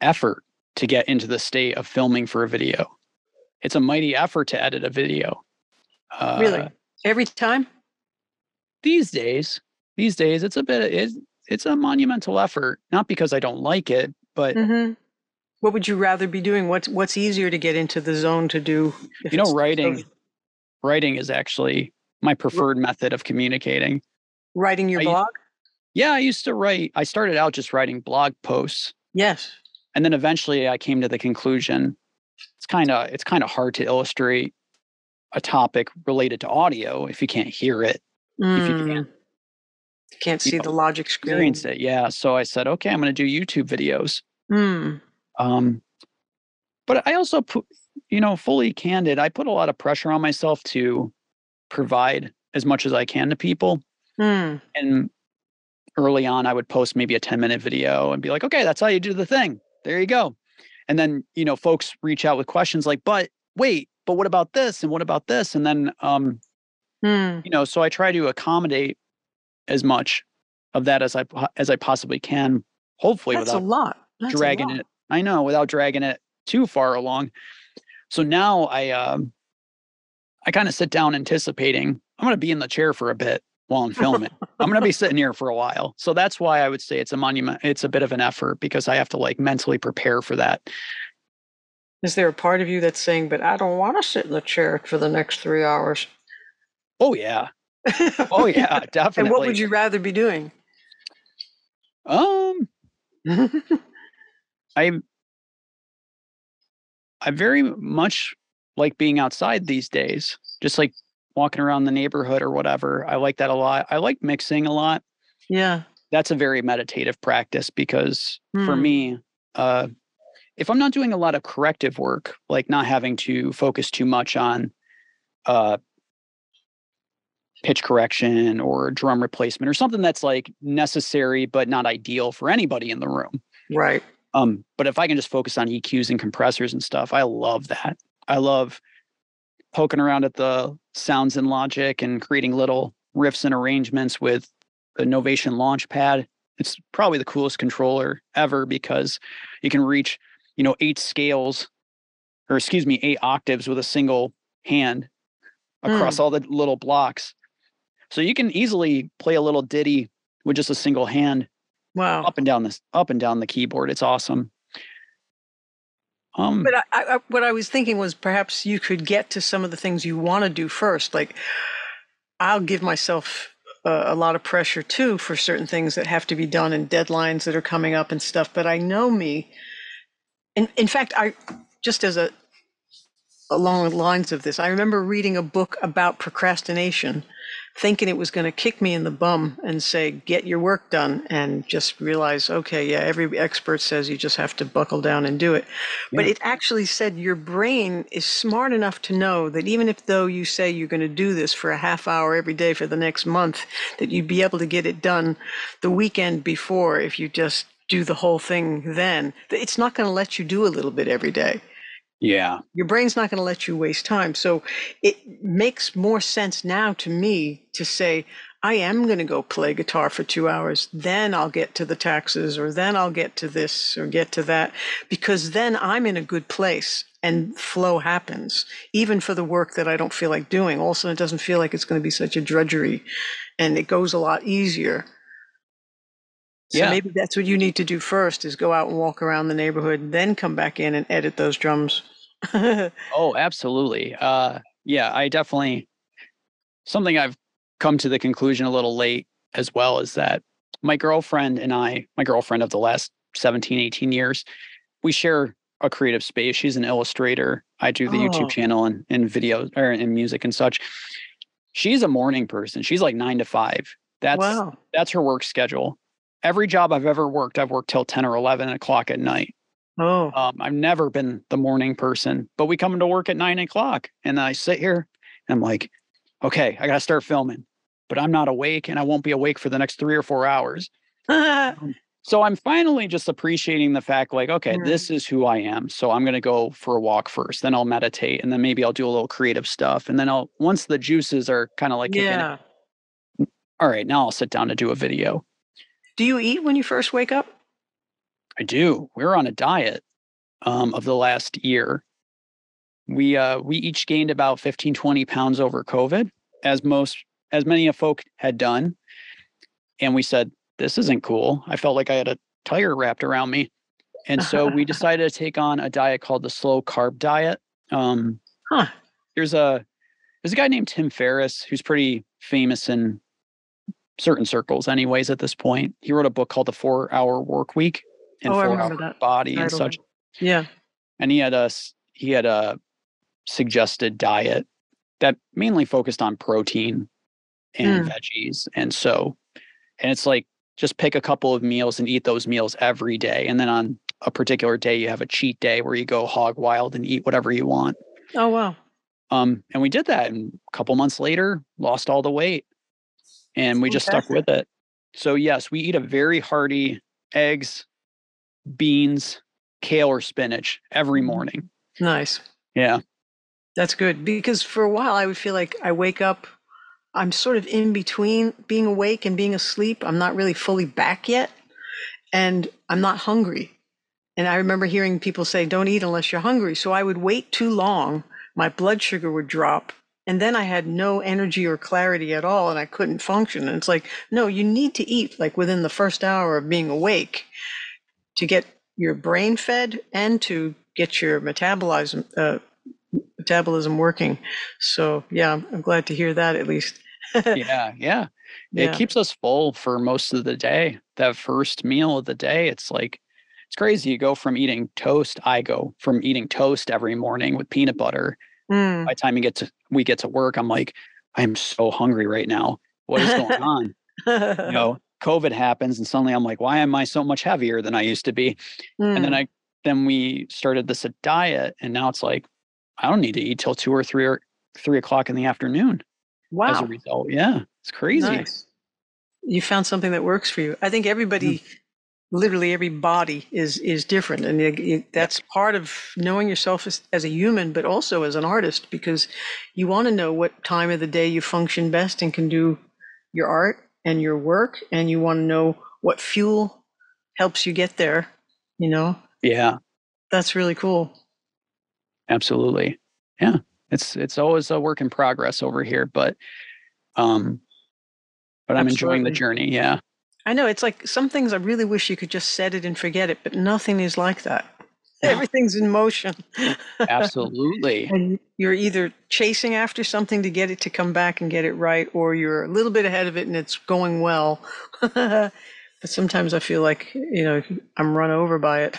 effort to get into the state of filming for a video. It's a mighty effort to edit a video. Uh, really, every time. These days, these days, it's a bit. It, it's a monumental effort. Not because I don't like it, but mm-hmm. what would you rather be doing? What's what's easier to get into the zone to do? You know, writing. So- writing is actually my preferred method of communicating. Writing your I, blog? Yeah, I used to write. I started out just writing blog posts. Yes. And then eventually I came to the conclusion it's kind of it's kind of hard to illustrate a topic related to audio if you can't hear it. Mm. If you can. Can't see know, the logic screen. experienced it. Yeah. So I said, okay, I'm going to do YouTube videos. Hmm. Um, but I also put, you know, fully candid, I put a lot of pressure on myself to provide as much as I can to people. Hmm. And early on, I would post maybe a 10 minute video and be like, okay, that's how you do the thing. There you go. And then, you know, folks reach out with questions like, but wait, but what about this? And what about this? And then, um, Hmm. you know, so I try to accommodate as much of that as I as I possibly can, hopefully That's a lot. That's a dragging lot. it. I know without dragging it too far along. So now I um I kind of sit down anticipating I'm going to be in the chair for a bit while I'm filming. I'm going to be sitting here for a while. So that's why I would say it's a monument it's a bit of an effort because I have to like mentally prepare for that. Is there a part of you that's saying, but I don't want to sit in the chair for the next three hours? Oh yeah. Oh yeah, definitely. and what would you rather be doing? Um I I very much like being outside these days. Just like walking around the neighborhood or whatever. I like that a lot. I like mixing a lot. yeah. That's a very meditative practice because for Hmm. me, uh if I'm not doing a lot of corrective work, like not having to focus too much on uh pitch correction or drum replacement or something that's like necessary but not ideal for anybody in the room. Right. Um, but if I can just focus on EQs and compressors and stuff, I love that. I love poking around at the sounds in Logic and creating little riffs and arrangements with the Novation Launchpad. It's probably the coolest controller ever because you can reach, you know, eight scales, or excuse me, eight octaves with a single hand across all the little blocks. So you can easily play a little ditty with just a single hand Wow. up and down this up and down the keyboard. It's awesome. Um, But I, I, what I was thinking was perhaps you could get to some of the things you want to do first. Like, I'll give myself a, a lot of pressure too for certain things that have to be done and deadlines that are coming up and stuff. But I know me. In, in fact, I just as a along the lines of this, I remember reading a book about procrastination, thinking it was going to kick me in the bum and say, get your work done, and just realize, okay, yeah, every expert says you just have to buckle down and do it. But it actually said your brain is smart enough to know that even if though you say you're going to do this for a half hour every day for the next month, that you'd be able to get it done the weekend before if you just do the whole thing then. It's not going to let you do a little bit every day yeah, your brain's not going to let you waste time. So it makes more sense now to me to say, I am going to go play guitar for two hours, then I'll get to the taxes, or then I'll get to this, or get to that, because then I'm in a good place and flow happens, even for the work that I don't feel like doing. Also, it doesn't feel like it's going to be such a drudgery and it goes a lot easier. So Yeah. maybe that's what you need to do first is go out and walk around the neighborhood, then come back in and edit those drums. Oh, absolutely. Uh, yeah, I definitely something I've come to the conclusion a little late as well is that my girlfriend and I, my girlfriend of the last 17, 18 years, we share a creative space. She's an illustrator. I do the Oh. YouTube channel and, and video or in music and such. She's a morning person. She's like nine to five. That's wow. that's her work schedule. Every job I've ever worked, I've worked till 10 or 11 o'clock at night. Oh, Um, I've never been the morning person, but we come into work at nine o'clock and I sit here and I'm like, okay, I got to start filming, but I'm not awake and I won't be awake for the next three or four hours. So I'm finally just appreciating the fact like, okay, Mm. this is who I am. So I'm going to go for a walk first, then I'll meditate and then maybe I'll do a little creative stuff. And then I'll, once the juices are kind of like, yeah. all right, now I'll sit down to do a video. Do you eat when you first wake up? I do. We're on a diet um, of the last year. We uh, we each gained about 15, 20 pounds over COVID, as most as many of folk had done. And we said, this isn't cool. I felt like I had a tire wrapped around me. And so we decided to take on a diet called the slow carb diet. Um, Huh. there's a there's a guy named Tim Ferriss who's pretty famous in certain circles anyways at this point. He wrote a book called The 4 Hour Work Week and Oh, 4 Hour that Body and such. Yeah. And he had a s- he had a suggested diet that mainly focused on protein and Mm. veggies. And so and it's like just pick a couple of meals and eat those meals every day. And then on a particular day, you have a cheat day where you go hog wild and eat whatever you want. Oh, wow. Um, and we did that. And a couple months later, lost all the weight and we just stuck with it. So, yes, we eat a very hearty eggs, beans, kale, or spinach every Mm-hmm. morning. Nice. Yeah. That's good because for a while I would feel like I wake up, I'm sort of in between being awake and being asleep. I'm not really fully back yet, and I'm not hungry. And I remember hearing people say, don't eat unless you're hungry. So I would wait too long, my blood sugar would drop, and then I had no energy or clarity at all, and I couldn't function. And it's like, no, you need to eat like within the first hour of being awake to get your brain fed and to get your metabolism uh, metabolism working. So yeah, I'm glad to hear that at least. Yeah. Yeah. Yeah. It keeps us full for most of the day. That first meal of the day, it's like, it's crazy. You go from eating toast. I go from eating toast every morning with peanut butter. Mm. By the time we get to we get to work, I'm like, I'm so hungry right now. What is going on? you know, COVID happens, and suddenly I'm like, why am I so much heavier than I used to be? And then Mm. I then we started this diet, and now it's like, I don't need to eat till two or three or three o'clock in the afternoon. Wow. As a result, yeah, it's crazy. nice. You found something that works for you. I think everybody, Mm. literally every body is is different, and you- you- that's part of knowing yourself as, as a human, but also as an artist, because you want to know what time of the day you function best and can do your art and your work, and you want to know what fuel helps you get there. You know, Yeah, that's really cool. absolutely. Yeah, it's it's always a work in progress over here, but um, but I'm enjoying the journey. Yeah, I know it's like some things I really wish you could just set it and forget it, but nothing is like that. Everything's in motion. absolutely. and you're either chasing after something to get it to come back and get it right, or you're a little bit ahead of it and it's going well. but sometimes I feel like, you know, I'm run over by it.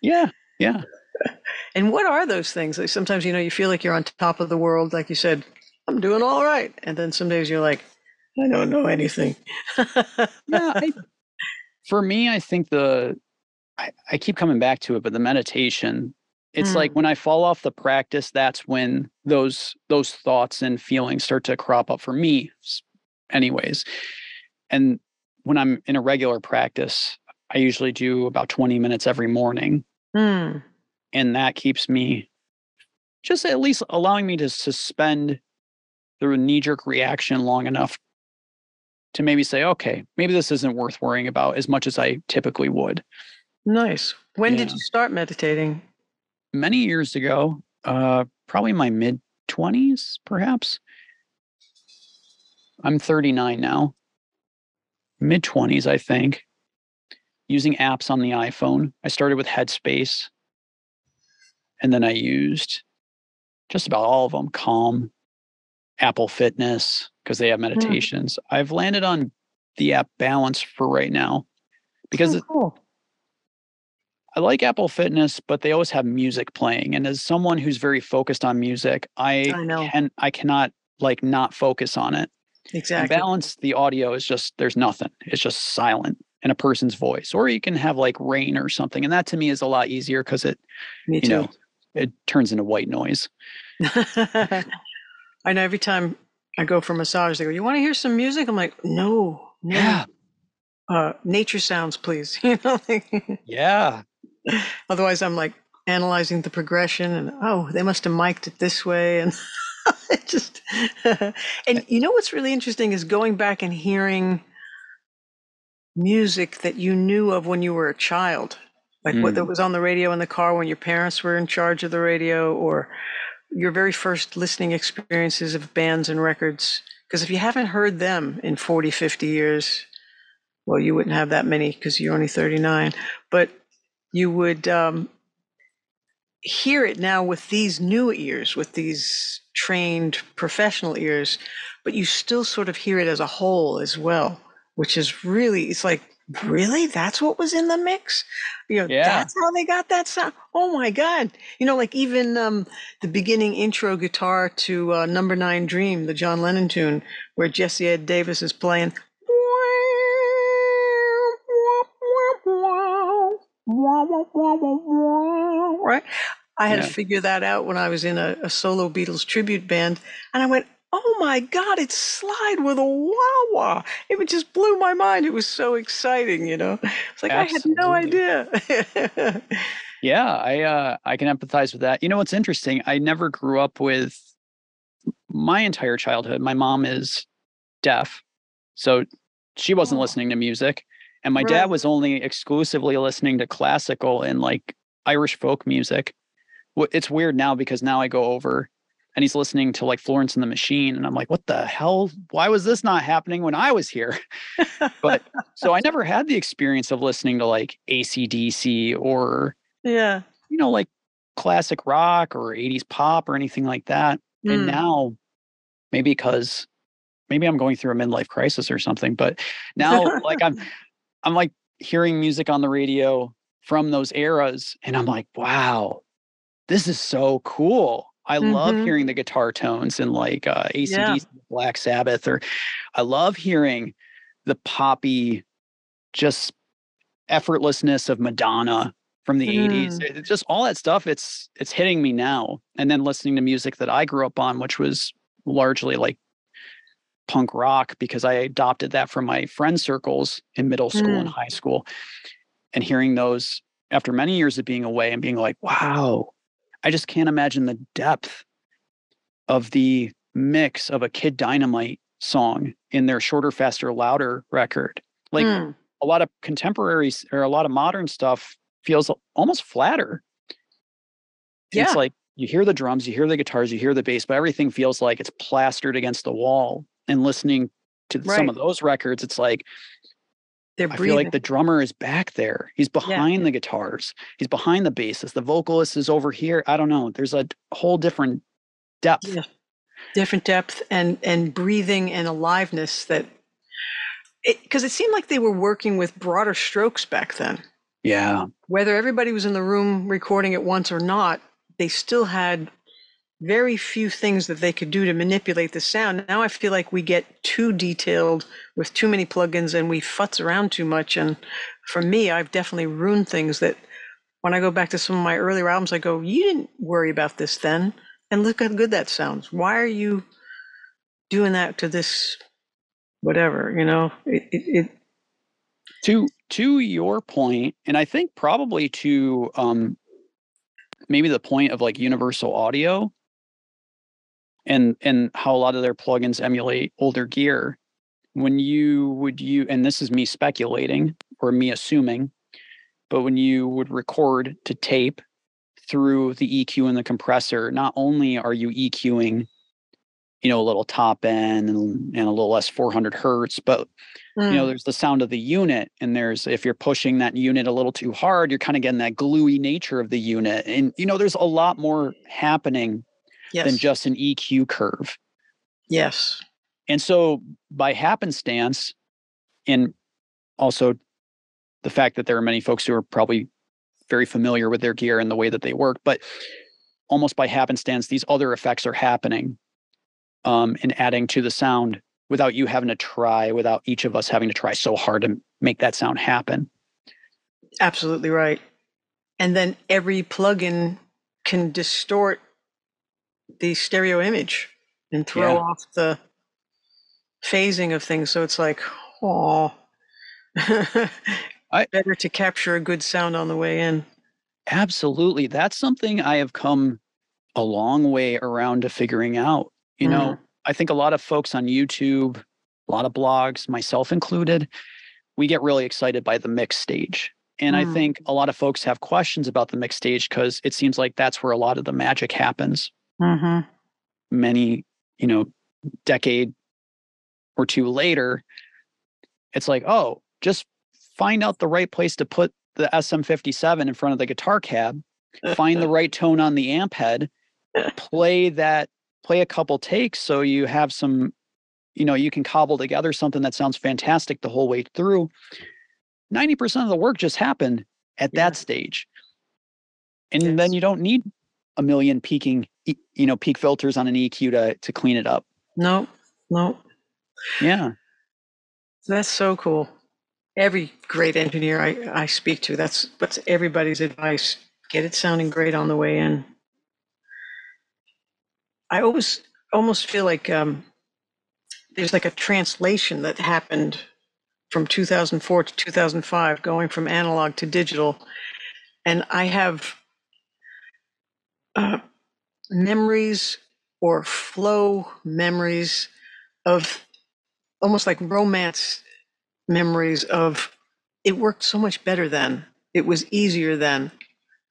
Yeah, yeah, and what are those things? Like sometimes, you know, you feel like you're on top of the world, like you said, I'm doing all right. And then some days you're like, I don't know anything. yeah. I, for me, I think the I, I keep coming back to it, but the meditation. It's like when I fall off the practice, that's when those those thoughts and feelings start to crop up for me, anyways. And when I'm in a regular practice, I usually do about 20 minutes every morning. Hmm. and that keeps me just at least allowing me to suspend the knee jerk reaction long enough to maybe say, okay, maybe this isn't worth worrying about as much as I typically would. Nice. When did you start meditating? Many years ago, uh, probably my mid 20s, perhaps. I'm 39 now. Mid 20s, I think. Using apps on the iPhone. I started with Headspace. And then I used just about all of them Calm, Apple Fitness, because they have meditations. I've landed on the app Balance for right now because Oh, cool. I like Apple Fitness, but they always have music playing. And as someone who's very focused on music, I, I know. can I cannot like not focus on it. And Exactly. balance the audio is just there's nothing. It's just silent in a person's voice. Or you can have like rain or something. And that to me is a lot easier because it, Me you too. know, it turns into white noise. I know every time I go for massage, they go, "You want to hear some music?" I'm like, "No, no, Yeah. uh, nature sounds, please." You know, like, Yeah. Otherwise I'm like analyzing the progression, and oh, they must have mic'd it this way, and it just. and you know what's really interesting is going back and hearing music that you knew of when you were a child, like what that was on the radio in the car when your parents were in charge of the radio, or your very first listening experiences of bands and records. Because if you haven't heard them in 40, 50 years, well, you wouldn't have that many because you're only 39, but you would um, hear it now with these new ears, with these trained professional ears, but you still sort of hear it as a whole as well, which is really, it's like, really? That's what was in the mix? You know, Yeah. that's how they got that sound. Oh my God. You know, like even um, the beginning intro guitar to uh, Number Nine Dream, the John Lennon tune, where Jesse Ed Davis is playing. Right? I had Yeah. to figure that out when I was in a, a solo Beatles tribute band. And I went, oh my God, it's Slide with a wah wah. It just blew my mind. It was so exciting, you know? It's like, I had no idea. Yeah, I uh I can empathize with that. You know what's interesting? I never grew up with my entire childhood. My mom is deaf. So she wasn't Oh. listening to music. And my Right. dad was only exclusively listening to classical and like Irish folk music. It's weird now because now I go over and he's listening to like Florence and the Machine and I'm like, what the hell? Why was this not happening when I was here? But so I never had the experience of listening to like ACDC or yeah. you know, like classic rock or 80s pop or anything like that. And Mm. now, maybe because maybe I'm going through a midlife crisis or something, but now like I'm I'm like hearing music on the radio from those eras and I'm like, wow, this is so cool. I love Mhm. hearing the guitar tones and like uh ACDC, Yeah. Black Sabbath, or I love hearing the poppy, just effortlessness of Madonna from the 80s. Mm. It- It's just all that stuff. It's it's hitting me now. And then listening to music that I grew up on, which was largely like punk rock because I adopted that from my friend circles in middle school and Mm. high school. And hearing those after many years of being away and being like, wow, I just can't imagine the depth of the mix of a Kid Dynamite song in their shorter, faster, louder record. Like Mm. a lot of contemporaries or a lot of modern stuff feels almost flatter. Yeah. It's like you hear the drums, you hear the guitars, you hear the bass, but everything feels like it's plastered against the wall. And listening to some of those records, it's like They're I feel like the drummer is back there. He's behind the guitars. He's behind the basses. The vocalist is over here. I don't know. There's a whole different depth. Yeah. different depth and and breathing and aliveness that it because it seemed like they were working with broader strokes back then Yeah. whether everybody was in the room recording at once or not they still had very few things that they could do to manipulate the sound. Now i feel like we get too detailed with too many plugins and we futz around too much. And for me i've definitely ruined things that when i go back to some of my earlier albums i go you didn't worry about this then. And look how good that sounds. Why are you doing that to this whatever? You know it, it, it To to your point, and I think probably to um maybe the point of like universal audio and and how a lot of their plugins emulate older gear. When you would you and this is me speculating or me assuming, but when you would record to tape through the EQ and the compressor, not only are you EQing, you know, a little top end and, and a little less 400 hertz, but you know Mm, there's the sound of the unit and there's if you're pushing that unit a little too hard you're kind of getting that gluey nature of the unit and you know there's a lot more happening yes. than just an eq curve. Yes. And so by happenstance and also the fact that there are many folks who are probably very familiar with their gear and the way that they work but almost by happenstance these other effects are happening um, and adding to the sound without you having to try without each of us having to try so hard to make that sound happen. Absolutely right. And then every plugin can distort the stereo image and throw Yeah. off the phasing of things. So it's like, oh, better to capture a good sound on the way in. Absolutely. That's something I have come a long way around to figuring out. You know, I think a lot of folks on YouTube, a lot of blogs, myself included, we get really excited by the mix stage. And I Mm. think a lot of folks have questions about the mix stage because it seems like that's where a lot of the magic happens. Mm-hmm. Many, you know, decade or two later, it's like, oh, just find out the right place to put the SM57 in front of the guitar cab, find the right tone on the amp head, play that, play a couple takes so you have some, you know, you can cobble together something that sounds fantastic the whole way through. 90% of the work just happened at Yeah. that stage. And Yes. then you don't need a million peaking, you know, peak filters on an EQ to to clean it up. No, no. Yeah. That's so cool. Every great engineer I, I speak to, that's that's everybody's advice. Get it sounding great on the way in. I always almost feel like um, there's like a translation that happened from 2004 to 2005, going from analog to digital. And I have uh, memories or flow memories of almost like romance memories of it worked so much better then. It was easier then.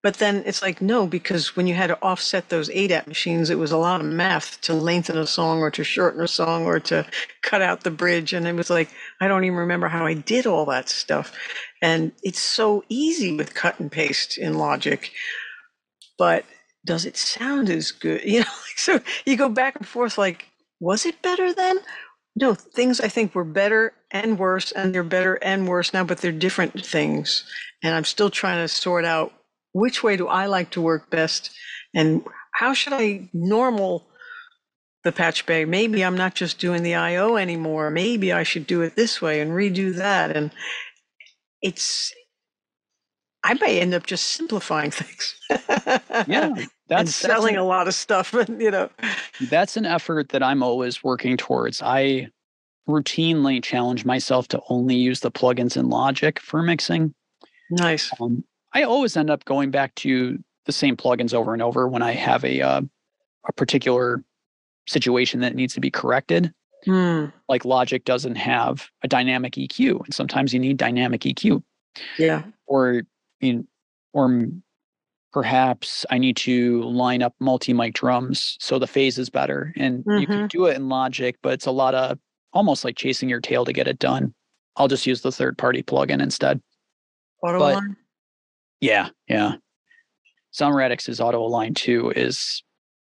But then it's like, no, because when you had to offset those ADAT machines, it was a lot of math to lengthen a song or to shorten a song or to cut out the bridge. And it was like, I don't even remember how I did all that stuff. And it's so easy with cut and paste in Logic. But does it sound as good? You know, so you go back and forth like, was it better then? No, things I think were better and worse, and they're better and worse now, but they're different things. And I'm still trying to sort out which way do I like to work best and how should I normal the patch bay? Maybe I'm not just doing the IO anymore. Maybe I should do it this way and redo that. And it's, I may end up just simplifying things. Yeah. And That's that's selling an, a lot of stuff, and you know. that's an effort that I'm always working towards. I routinely challenge myself to only use the plugins in Logic for mixing. Nice. Um, I always end up going back to the same plugins over and over when I have a uh, a particular situation that needs to be corrected. Hmm. Like Logic doesn't have a dynamic EQ, and sometimes you need dynamic EQ. Yeah. Or you know, or perhaps I need to line up multi mic drums so the phase is better. And you can Mhm. do it in Logic, but it's a lot of almost like chasing your tail to get it done. I'll just use the third party plugin instead. Auto But- align. Yeah, yeah. Soundradix's auto align 2 is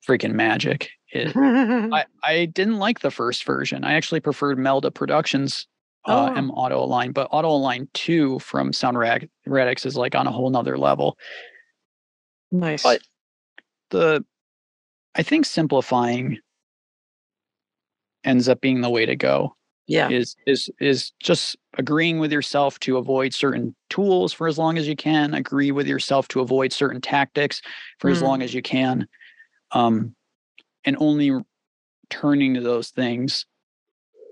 freaking magic. It, I, I didn't like the first version. I actually preferred Melda Productions uh, Oh. M Auto Align, but Auto Align 2 from Soundradix is like on a whole nother level. Nice. but- The I think simplifying ends up being the way to go. yeah. Is is is just agreeing with yourself to avoid certain tools for as long as you can, agree with yourself to avoid certain tactics for as Mm. long as you can. Um and only turning to those things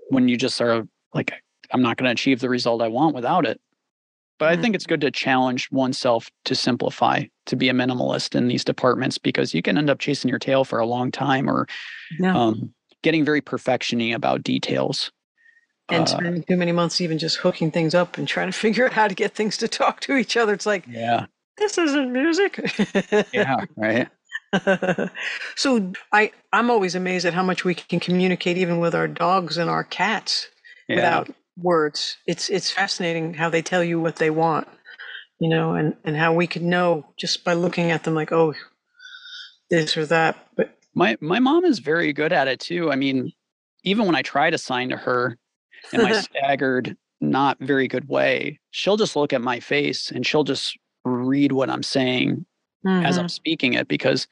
when you just are like I'm not going to achieve the result I want without it. But I Mm. think it's good to challenge oneself to simplify, to be a minimalist in these departments because you can end up chasing your tail for a long time or yeah. um, getting very perfectiony about details. and uh, spending too many months even just hooking things up and trying to figure out how to get things to talk to each other. It's like Yeah, this isn't music. yeah, right. so I I'm always amazed at how much we can communicate even with our dogs and our cats Yeah, without words. It's it's fascinating how they tell you what they want, you know, and and how we could know just by looking at them like oh this or that. But my my mom is very good at it too. I mean, even when I try to sign to her in my staggered, not very good way, she'll just look at my face and she'll just read what I'm saying as Mhm. I'm speaking it because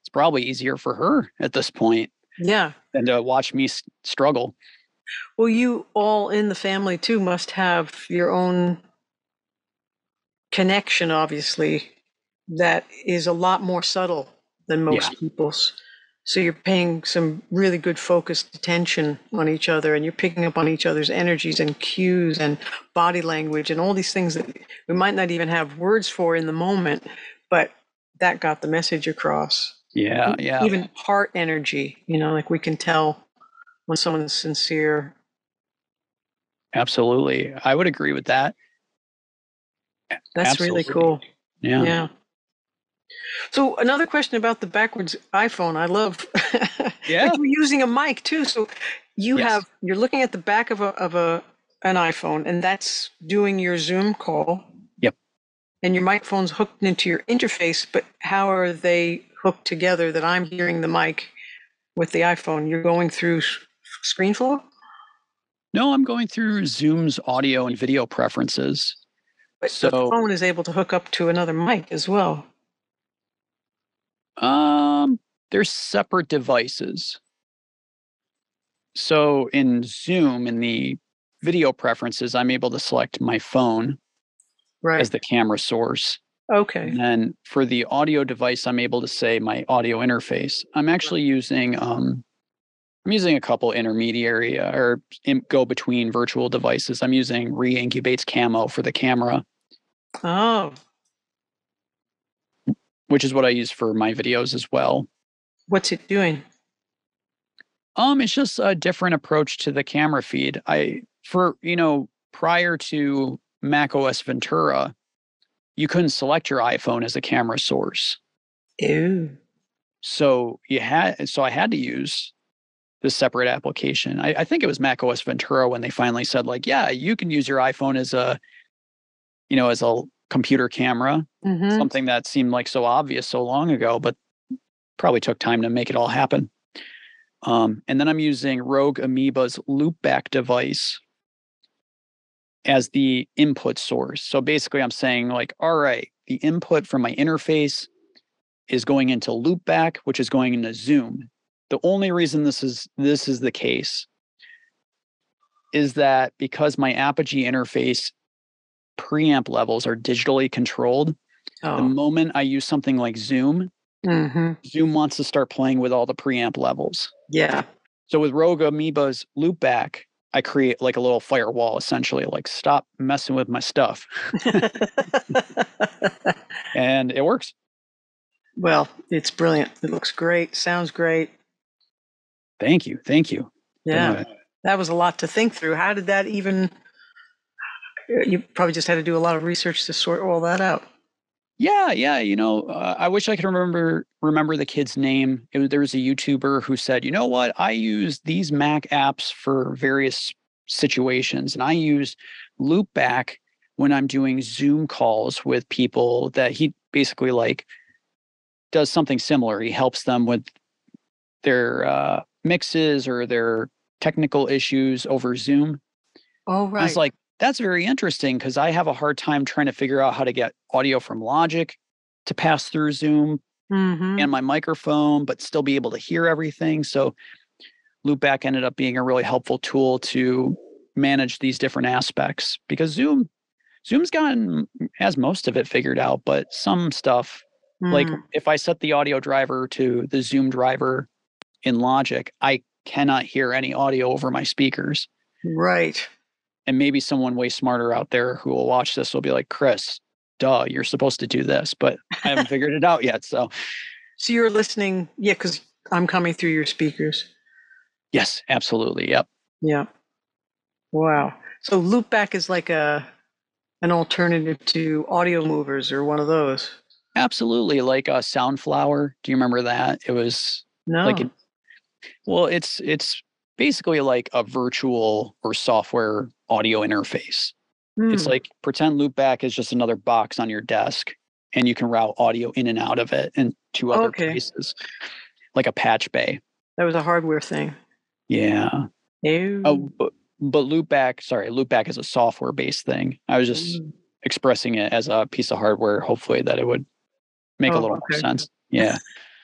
it's probably easier for her at this point yeah. than to watch me struggle. Well, you all in the family too must have your own connection, obviously, that is a lot more subtle than most people's. So you're paying some really good focused attention on each other and you're picking up on each other's energies and cues and body language and all these things that we might not even have words for in the moment, but that got the message across. Yeah, yeah. Even heart energy, you know, like we can tell when someone's sincere Absolutely. I would agree with that. That's really cool. Yeah. Yeah. So another question about the backwards iPhone. I love. Yeah. like you're using a mic too. So you Yes. have you're looking at the back of a of a an iPhone, and that's doing your Zoom call. Yep. And your microphone's hooked into your interface, but how are they hooked together that I'm hearing the mic with the iPhone? You're going through ScreenFlow, No, I'm going through Zoom's audio and video preferences. But the phone is able to hook up to another mic as well. Um, they're separate devices. so in Zoom, in the video preferences, I'm able to select my phone Right. as the camera source. okay. And then for the audio device, I'm able to say my audio interface. I'm actually using um, I'm using a couple intermediary uh, or go between virtual devices. I'm using Reincubate's Camo for the camera, Oh, which is what I use for my videos as well. what's it doing? Um, it's just a different approach to the camera feed. I for you know prior to Mac OS Ventura, you couldn't select your iPhone as a camera source. Ew. So you had so I had to use this separate application. I, I think it was Mac OS Ventura when they finally said like, yeah, you can use your iPhone as a, you know, as a computer camera. hmm Something that seemed like so obvious so long ago, but probably took time to make it all happen. Um, and then I'm using Rogue Amoeba's loopback device as the input source. So basically, I'm saying like, all right, the input from my interface is going into loopback, which is going into Zoom. The only reason this is this is the case is that because my Apogee interface preamp levels are digitally controlled, the Oh. moment I use something like Zoom, hmm Zoom wants to start playing with all the preamp levels. Yeah. So with Rogue Amoeba's loopback, I create like a little firewall essentially, like stop messing with my stuff. And it works. well, it's brilliant. It looks great. Sounds great. Thank you. Thank you. Yeah. That was a lot to think through. How did that even? You probably just had to do a lot of research to sort all that out. yeah, yeah. You know, uh, I wish I could remember remember the kid's name. It there was a YouTuber who said, you know what? I use these Mac apps for various situations, and I use Loopback when I'm doing Zoom calls with people that he basically like does something similar. He helps them with their uh, mixes or their technical issues over Zoom. Oh, I right. was like, that's very interesting because I have a hard time trying to figure out how to get audio from Logic to pass through Zoom hmm and my microphone, but still be able to hear everything. So Loopback ended up being a really helpful tool to manage these different aspects because Zoom Zoom's gotten has most of it figured out, but some stuff like Mm. if I set the audio driver to the Zoom driver in Logic, I cannot hear any audio over my speakers. right. And maybe someone way smarter out there who will watch this will be like, Chris, duh, you're supposed to do this, but I haven't figured it out yet. So, So you're listening, yeah, because I'm coming through your speakers. yes, absolutely. Yep. Yeah. Wow. So loopback is like a an alternative to Audiomovers or one of those. Absolutely. Like a uh, Soundflower. Do you remember that? It was No. like, well, it's, it's basically like a virtual or software audio interface. It's Hmm. like pretend Loopback is just another box on your desk and you can route audio in and out of it and to other Okay. places, like a patch bay. that was a hardware thing. Yeah. Ew. Oh, but, but Loopback, sorry, Loopback is a software based thing. I was just Mm. expressing it as a piece of hardware, hopefully that it would make Oh, a little okay. more sense. Yeah.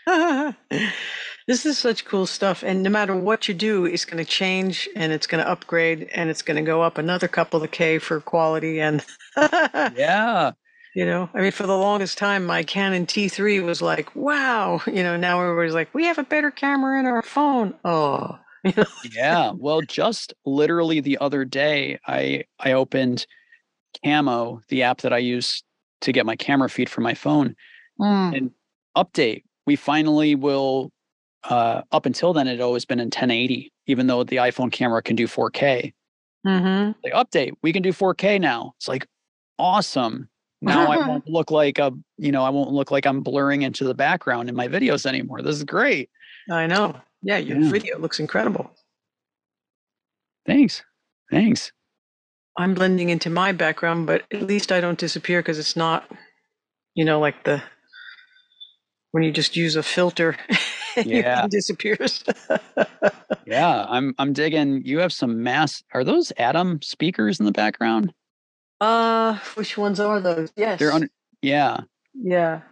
this is such cool stuff. And no matter what you do, it's going to change and it's going to upgrade and it's going to go up another couple of K for quality. And, yeah. you know, I mean, for the longest time, my Canon T3 was like, wow. You know, now everybody's like, we have a better camera in our phone. Oh, Yeah. Well, just literally the other day, I I opened Camo, the app that I use to get my camera feed from my phone. Mm. And update, we finally will. Uh, up until then, it had always been in 1080, even though the iPhone camera can do 4K. hmm Like update, we can do 4K now. It's like awesome. Now I won't look like a, you know, I won't look like I'm blurring into the background in my videos anymore. This is great. I know. Yeah, your Yeah. video looks incredible. Thanks. Thanks. I'm blending into my background, but at least I don't disappear because it's not, you know, like the when you just use a filter, yeah. disappears. Yeah i'm i'm digging you have some mass are those Adam speakers in the background? Uh which ones are those? Yes. they're on yeah. Yeah.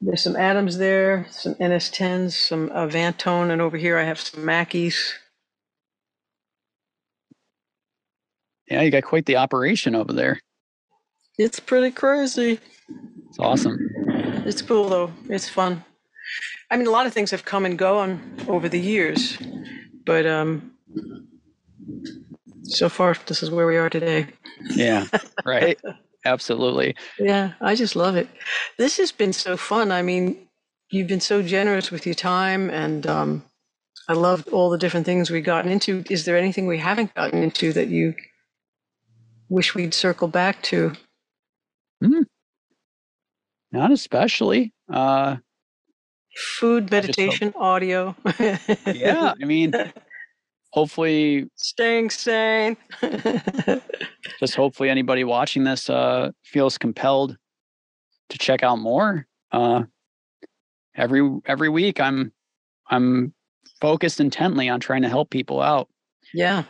There's some Adams there some ns10s some Avantone, vantone and over here i have some mackies. Yeah you got quite the operation over there. It's pretty crazy. It's awesome. It's cool though. It's fun. I mean, a lot of things have come and gone over the years, but um, so far, this is where we are today. Yeah, right. Absolutely. Yeah, I just love it. This has been so fun. I mean, you've been so generous with your time, and um, I loved all the different things we've gotten into. Is there anything we haven't gotten into that you wish we'd circle back to? Mm. Not especially. Uh, Food, meditation, audio. yeah, I mean, hopefully, staying sane. just hopefully anybody watching this uh, feels compelled to check out more. Uh, every every week, I'm I'm focused intently on trying to help people out. Yeah.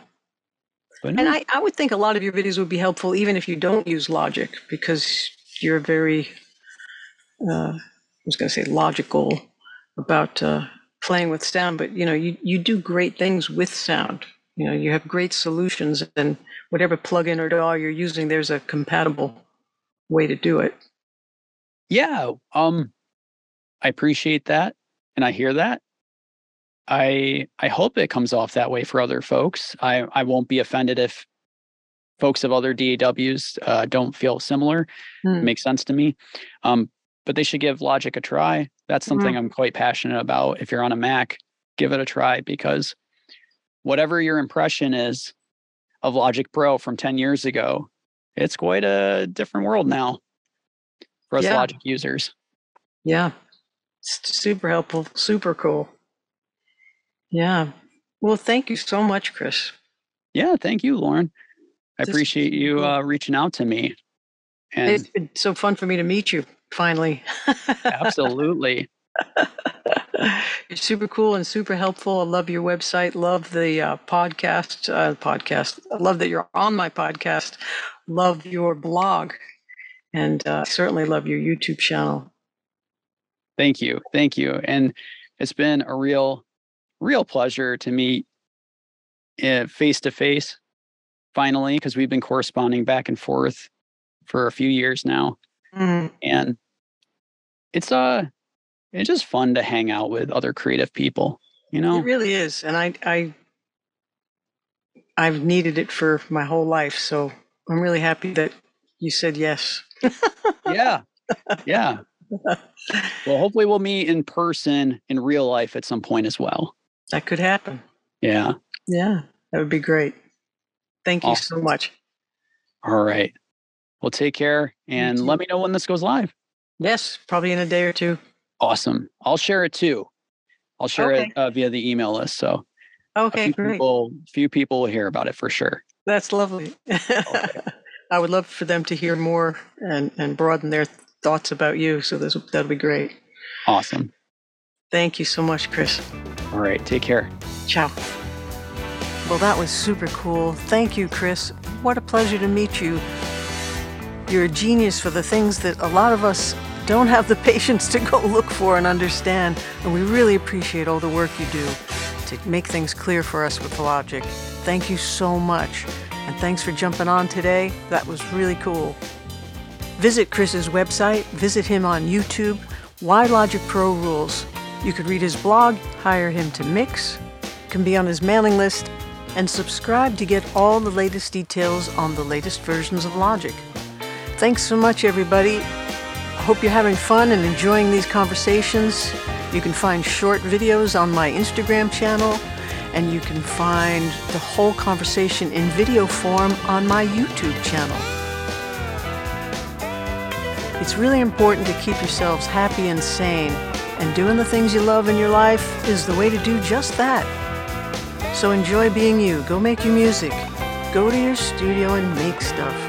But And I, I would think a lot of your videos would be helpful even if you don't use logic because you're very, uh, I was going to say logical about uh, playing with sound, but you know, you, you do great things with sound. You know, you have great solutions and whatever plugin or DAW you're using, there's a compatible way to do it. yeah, um, I appreciate that, and I hear that. I I hope it comes off that way for other folks. I I won't be offended if folks of other DAWs uh, don't feel similar. Hmm. Makes sense to me. Um, but they should give Logic a try. That's something I'm quite passionate about. If you're on a Mac, give it a try because whatever your impression is of Logic Pro from 10 years ago, it's quite a different world now for us Yeah. Logic users. Yeah. It's super helpful, super cool. Yeah. Well, thank you so much, Chris. Yeah, thank you, Lauren. I This appreciate you uh, reaching out to me. And It's been so fun for me to meet you finally. absolutely. You're super cool and super helpful. I love your website. Love the uh, podcast. Uh, podcast. I love that you're on my podcast. Love your blog, and uh, certainly love your YouTube channel. Thank you. Thank you. And it's been a real, real pleasure to meet face to face finally, because we've been corresponding back and forth for a few years now. Mm, And it's uh it's just fun to hang out with other creative people, you know? It really is, and I, I, I've needed it for my whole life. So I'm really happy that you said yes. yeah. Yeah. Well, hopefully we'll meet in person in real life at some point as well. That could happen. Yeah. Yeah, that would be great. Thank you so much. All right. Well, take care and let me know when this goes live. Yes, probably in a day or two. Awesome. I'll share it too. I'll share Okay. it uh, via the email list. So Okay, few great. people, few people will hear about it for sure. That's lovely. I would love for them to hear more and, and broaden their thoughts about you. So this, that'll be great. Awesome. Thank you so much, Chris. All right. Take care. Ciao. Well, that was super cool. Thank you, Chris. What a pleasure to meet you. You're a genius for the things that a lot of us don't have the patience to go look for and understand. And we really appreciate all the work you do to make things clear for us with Logic. Thank you so much. And thanks for jumping on today. That was really cool. Visit Chris's website, visit him on YouTube, Why Logic Pro Rules. You could read his blog, hire him to mix, can be on his mailing list, and subscribe to get all the latest details on the latest versions of Logic. Thanks so much, everybody. Hope you're having fun and enjoying these conversations. You can find short videos on my Instagram channel, and you can find the whole conversation in video form on my YouTube channel. It's really important to keep yourselves happy and sane, and doing the things you love in your life is the way to do just that. So enjoy being you. Go make your music. Go to your studio and make stuff.